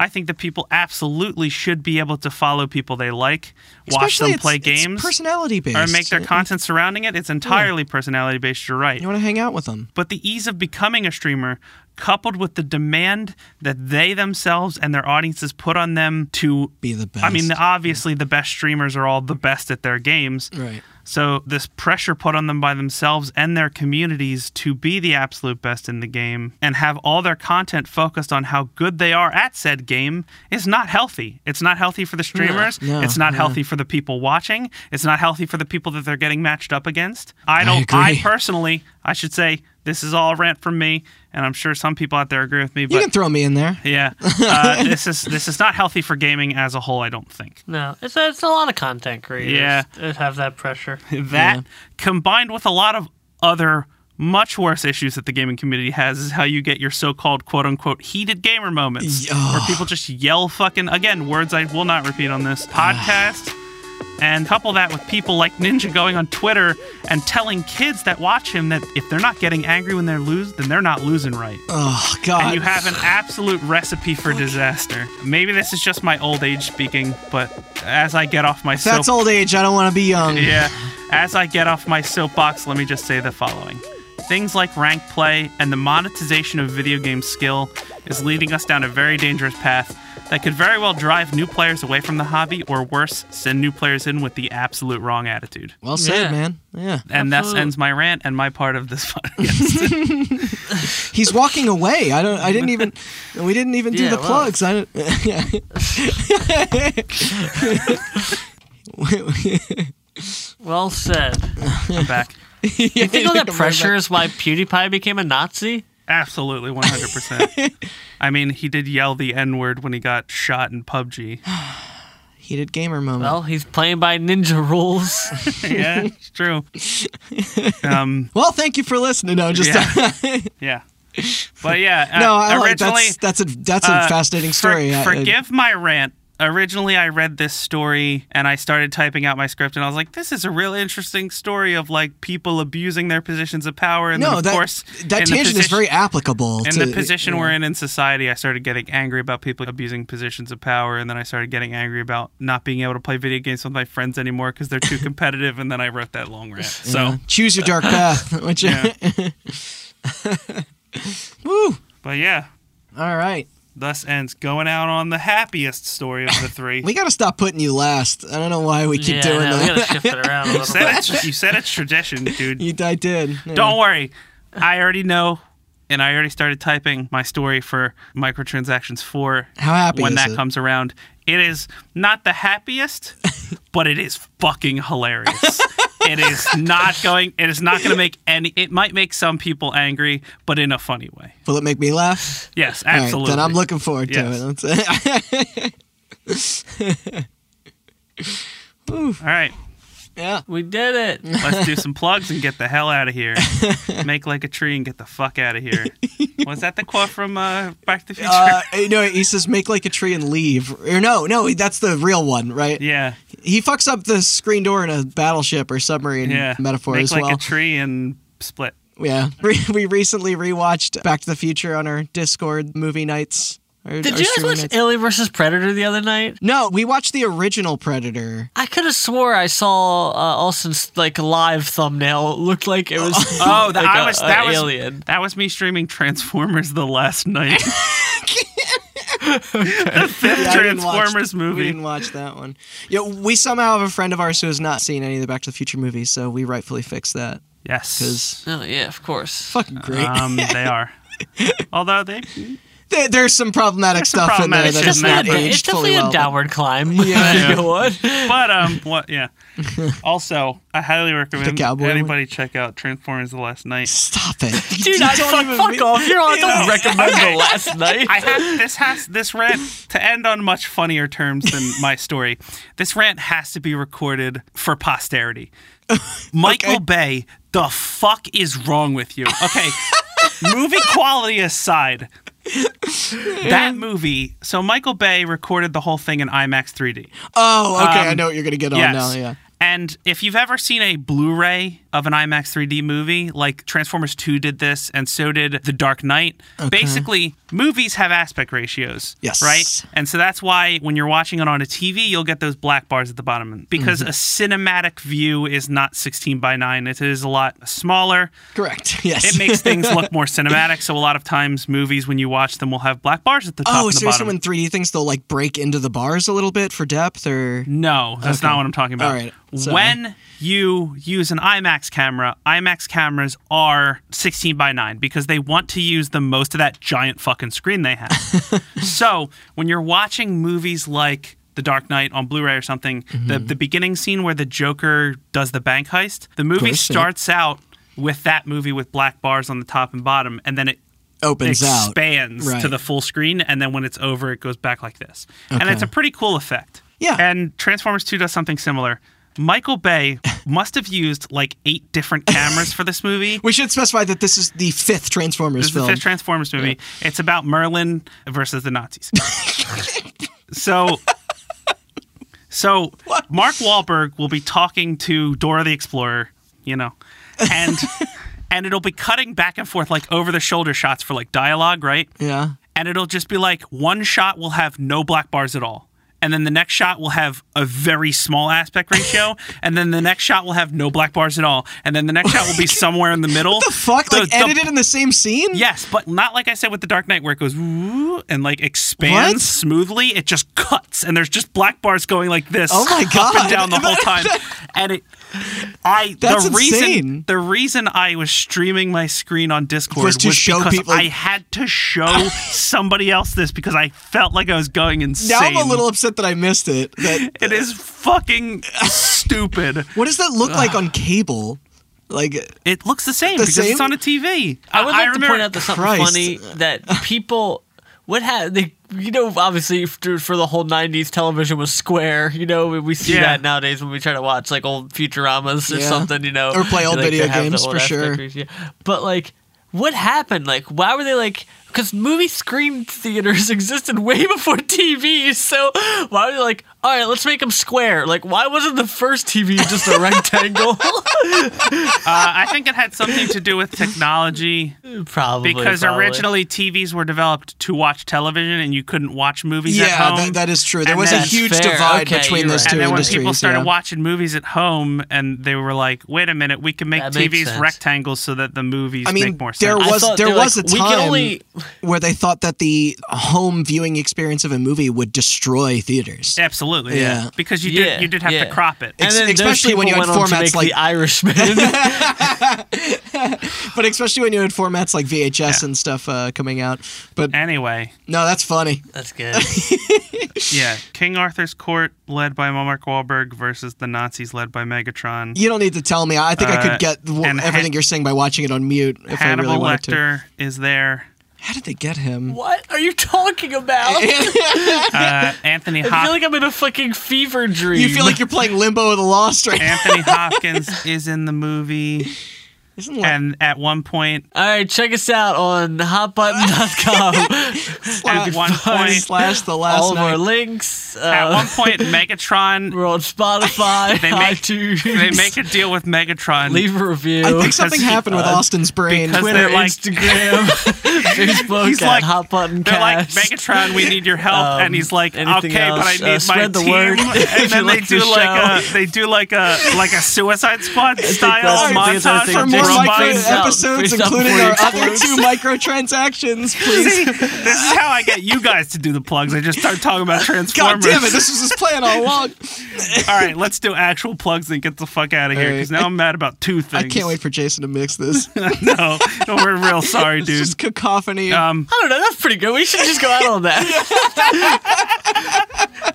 I think that people absolutely should be able to follow people they like, watch Especially them play it's- it's games, personality based, or make their content surrounding it. It's entirely personality based. You're right. You want to hang out with them. But the ease of becoming a streamer, coupled with the demand that they themselves and their audiences put on them to Be the best. I mean, obviously, the best streamers are all the best at their games. Right. So, this pressure put on them by themselves and their communities to be the absolute best in the game and have all their content focused on how good they are at said game is not healthy. It's not healthy for the streamers. It's not no. healthy for the people watching. It's not healthy for the people that they're getting matched up against. I don't, I, agree. personally, I should say, this is all a rant from me, and I'm sure some people out there agree with me. You can throw me in there. yeah, uh, this is this is not healthy for gaming as a whole. I don't think. No, it's a, it's a lot of content creators Yeah. that have that pressure. That combined with a lot of other much worse issues that the gaming community has is how you get your so-called quote unquote heated gamer moments Yeah. where people just yell fucking again words I will not repeat on this podcast and couple that with people like Ninja going on Twitter and telling kids that watch him that if they're not getting angry when they lose then they're not losing right. Oh God. And you have an absolute recipe for disaster. Maybe this is just my old age speaking, but as I get off my If that's old age. I don't want to be young. yeah. As I get off my soapbox, let me just say the following. Things like rank play and the monetization of video game skill is leading us down a very dangerous path that could very well drive new players away from the hobby or worse, send new players in with the absolute wrong attitude. Well said, Yeah. man. Yeah. And that ends my rant and my part of this podcast. He's walking away. I don't. I didn't even. We didn't even do Yeah, the well. plugs. I don't. Well said. I'm back. You think all that pressure is why PewDiePie became a Nazi? Absolutely 100%. I mean, he did yell the N word when he got shot in PUBG. Heated gamer moment. Well, he's playing by ninja rules. yeah, it's true. Um, Well, thank you for listening. No, just Yeah. yeah. But yeah, uh, no. I like originally, that's that's a that's a uh, fascinating for- story. I- I- forgive my rant. Originally, I read this story and I started typing out my script, and I was like, "This is a real interesting story of like people abusing their positions of power." And then, no, of that course, that tangent is very applicable. in to, the position we're in in society, I started getting angry about people abusing positions of power, and then I started getting angry about not being able to play video games with my friends anymore because they're too competitive. and then I wrote that long rant. So, Yeah. choose your dark path. Which, Yeah. woo. but yeah, All right, thus ends going out on the happiest story of the three. we got to stop putting you last. I don't know why we keep yeah, doing no, we that. gotta shift it around a You little said bit. it's, you said it's tradition, dude. You, I did. Yeah. Don't worry. I already know, and I already started typing my story for microtransactions 4 How happy when is that it? comes around. It is not the happiest, but it is fucking hilarious. It is not going. It is not going to make any. It might make some people angry, but in a funny way. Will it make me laugh? Yes, All right, absolutely. then I'm looking forward to Yes. it. That's- All right, yeah. We did it. let's do some plugs and get the hell out of here. Make like a tree and get the fuck out of here. Was that the quote from uh, Back to the Future? Uh, you know, he says make like a tree and leave. Or no, no, that's the real one, right? yeah, He fucks up the screen door in a battleship or submarine yeah. metaphor Make as like well. Like a tree and split. yeah. We, we recently rewatched Back to the Future on our Discord movie nights. Our, Did our you guys watch nights. Alien versus Predator the other night? No, we watched the original Predator. I could have swore I saw uh, Austin's like live thumbnail. It looked like it was Oh, that, like I a- was a that was alien. that was me streaming Transformers the last night. the fifth Yeah, I didn't watch- Transformers We didn't watch that one. Yeah, we somehow have a friend of ours who has not seen any of the Back to the Future movies, so we rightfully fixed that. Yes, Because Oh yeah, of course. fucking great. um, they are. Although they, There- there's some problematic There's some stuff in there problematic that shit has in not there, but aged it's definitely fully a well. downward climb. Yeah. you know what? but um, what? Yeah. Also, I highly recommend The cowboy one? anybody check out Transformers the last night. Stop it, Dude, You I don't fuck, even fuck mean- off. You're on. Don't know, recommend okay. the last night. I have this has this rant to end on much funnier terms than my story. This rant has to be recorded for posterity. Michael Okay. Bay, the fuck is wrong with you? Okay, movie quality aside, that movie. So Michael Bay recorded the whole thing in IMAX 3D. Oh, okay. I Um, know what you're gonna get on yes. now. Yeah. And if you've ever seen a Blu-ray of an IMAX 3D movie. Like Transformers 2 did this, and so did The Dark Knight. Basically, movies have aspect ratios. Yes. Right? And so that's why when you're watching it on a TV, you'll get those black bars at the bottom. Because Mm-hmm. a cinematic view is not 16 by 9, it is a lot smaller. Correct. Yes. It makes things look more cinematic. So a lot of times, movies, when you watch them, will have black bars at the top Oh, seriously, bottom. when 3D things they'll like break into the bars a little bit for depth, or No, that's Okay. not what I'm talking about. All right, so- When you use an IMAX camera, IMAX cameras are 16 by 9 because they want to use the most of that giant fucking screen they have. so when you're watching movies like The Dark Knight on Blu ray or something, Mm-hmm. the, the beginning scene where the Joker does the bank heist, the movie yeah. starts out with that movie with black bars on the top and bottom, and then it opens out. expands Right. to the full screen, and then when it's over, it goes back like this. And it's a pretty cool effect. Yeah. And Transformers 2 does something similar. Michael Bay must have used like eight different cameras for this movie. We should specify that this is the fifth Transformers This is the fifth Transformers movie. It's about Merlin versus the Nazis. so, so Mark Wahlberg will be talking to Dora the Explorer, you know, and and it'll be cutting back and forth like over the shoulder shots for like dialogue, right? yeah. and it'll just be like one shot will have no black bars at all. And then the next shot will have a very small aspect ratio, and then the next shot will have no black bars at all, and then the next shot will be somewhere in the middle. The fuck? The- like the- edited in the same scene? Yes, but not like I said with the Dark Knight, where it goes and like expands What? smoothly. It just cuts, and there's just black bars going like this. Oh my god, up and down the whole time. And it, I That's the reason the reason I was streaming my screen on Discord Was to show because people- I had to show somebody else this because I felt like I was going insane. Now I'm a little upset that I missed it. That It is fucking stupid. what does that look like on cable? Like It looks the same The because same? it's on a TV. I would like to point out that something Christ. funny that people what had they you know obviously for, for the whole 90s television was square you know we, we see Yeah. that nowadays when we try to watch like old futuramas or Yeah. something you know Or play old like, video they have the games, for aspect sure. ratio. but like what happened like why were they like because movie screen theaters existed way before TV. so why are they like all right let's make them square like why wasn't the first TV just a rectangle Uh, I think it had something to do with technology probably because probably. originally TVs were developed to watch television and you couldn't watch movies at yeah, home. that, that is true. There And was a huge fair. divide Okay, between you're those right. two and then when people started yeah. watching movies at home and they were like, wait a minute, we can make That TVs sense. rectangles so that the movies I mean, make more sense. I was thought there they're was like, a we can time only- where they thought that the home viewing experience of a movie would destroy theaters. Absolutely, yeah. Yeah. Because you Yeah, did you did have yeah. to crop it. And Ex- especially when you had went to formats like- The Irishman. But especially when you had formats like VHS Yeah. and stuff uh, coming out. But Anyway, no, that's funny. That's good. yeah, King Arthur's Court led by Mark Wahlberg versus the Nazis led by Megatron. You don't need to tell me. I think I Uh, could get w- everything Ha- you're saying by watching it on mute if Hannibal I really wanted to. Lecter is there. How did they get him? what are you talking about? Uh, Anthony Hopkins. I feel Hop- like I'm in a fucking fever dream. You feel like you're playing Limbo with the Lost right now. Anthony Hopkins is in the movie, Isn't like and at one point, All right, check us out on hotbutton.com. at one point, slash the last All of our links. Uh, at one point, Megatron we're on Spotify, They make- iTunes. they make a deal with Megatron. leave a review. I think something he- happened with uh, Austin's brain. because Twitter, they're like- Instagram, Facebook He's at like- Hot Button They're like Megatron, we need your help, Um, and he's like, anything okay, but I need Uh, my spread the team. word and then they like do the like a they do like a like a Suicide Squad style that's- I think montage the For thing. of more Jason micro Freeze robots. out. episodes, including our other two microtransactions, please. This is how I get you guys to do the plugs. I just start talking about Transformers. God damn it, this was his plan all along. All right, let's do actual plugs and get the fuck out of here because All now. I'm mad about two things. I can't wait for Jason to mix this. no, no, we're real sorry, It's dude. just cacophony. Um, I don't know. That's pretty good. We should just go out on that.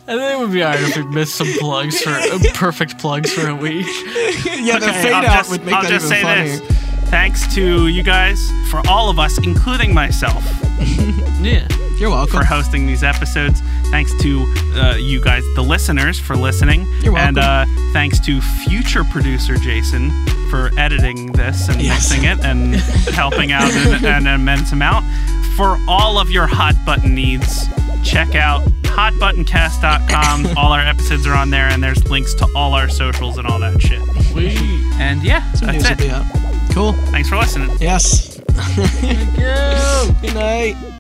I think it would be alright if we missed some plugs for uh, perfect plugs for a week. yeah, the fade I'll out just, would make I'll that just even say funnier. this. Thanks to you guys, for all of us, including myself, Yeah. You're welcome. for hosting these episodes. Thanks to uh, you guys, the listeners, for listening. You're welcome. And uh, thanks to future producer Jason for editing this and Yes. mixing it and helping out an, an immense amount. For all of your hot button needs, check out hotbuttoncast.com. all our episodes are on there, and there's links to all our socials and all that shit. We. And yeah, Some that's it. Cool. Thanks for listening. Yes. Thank you. Good night.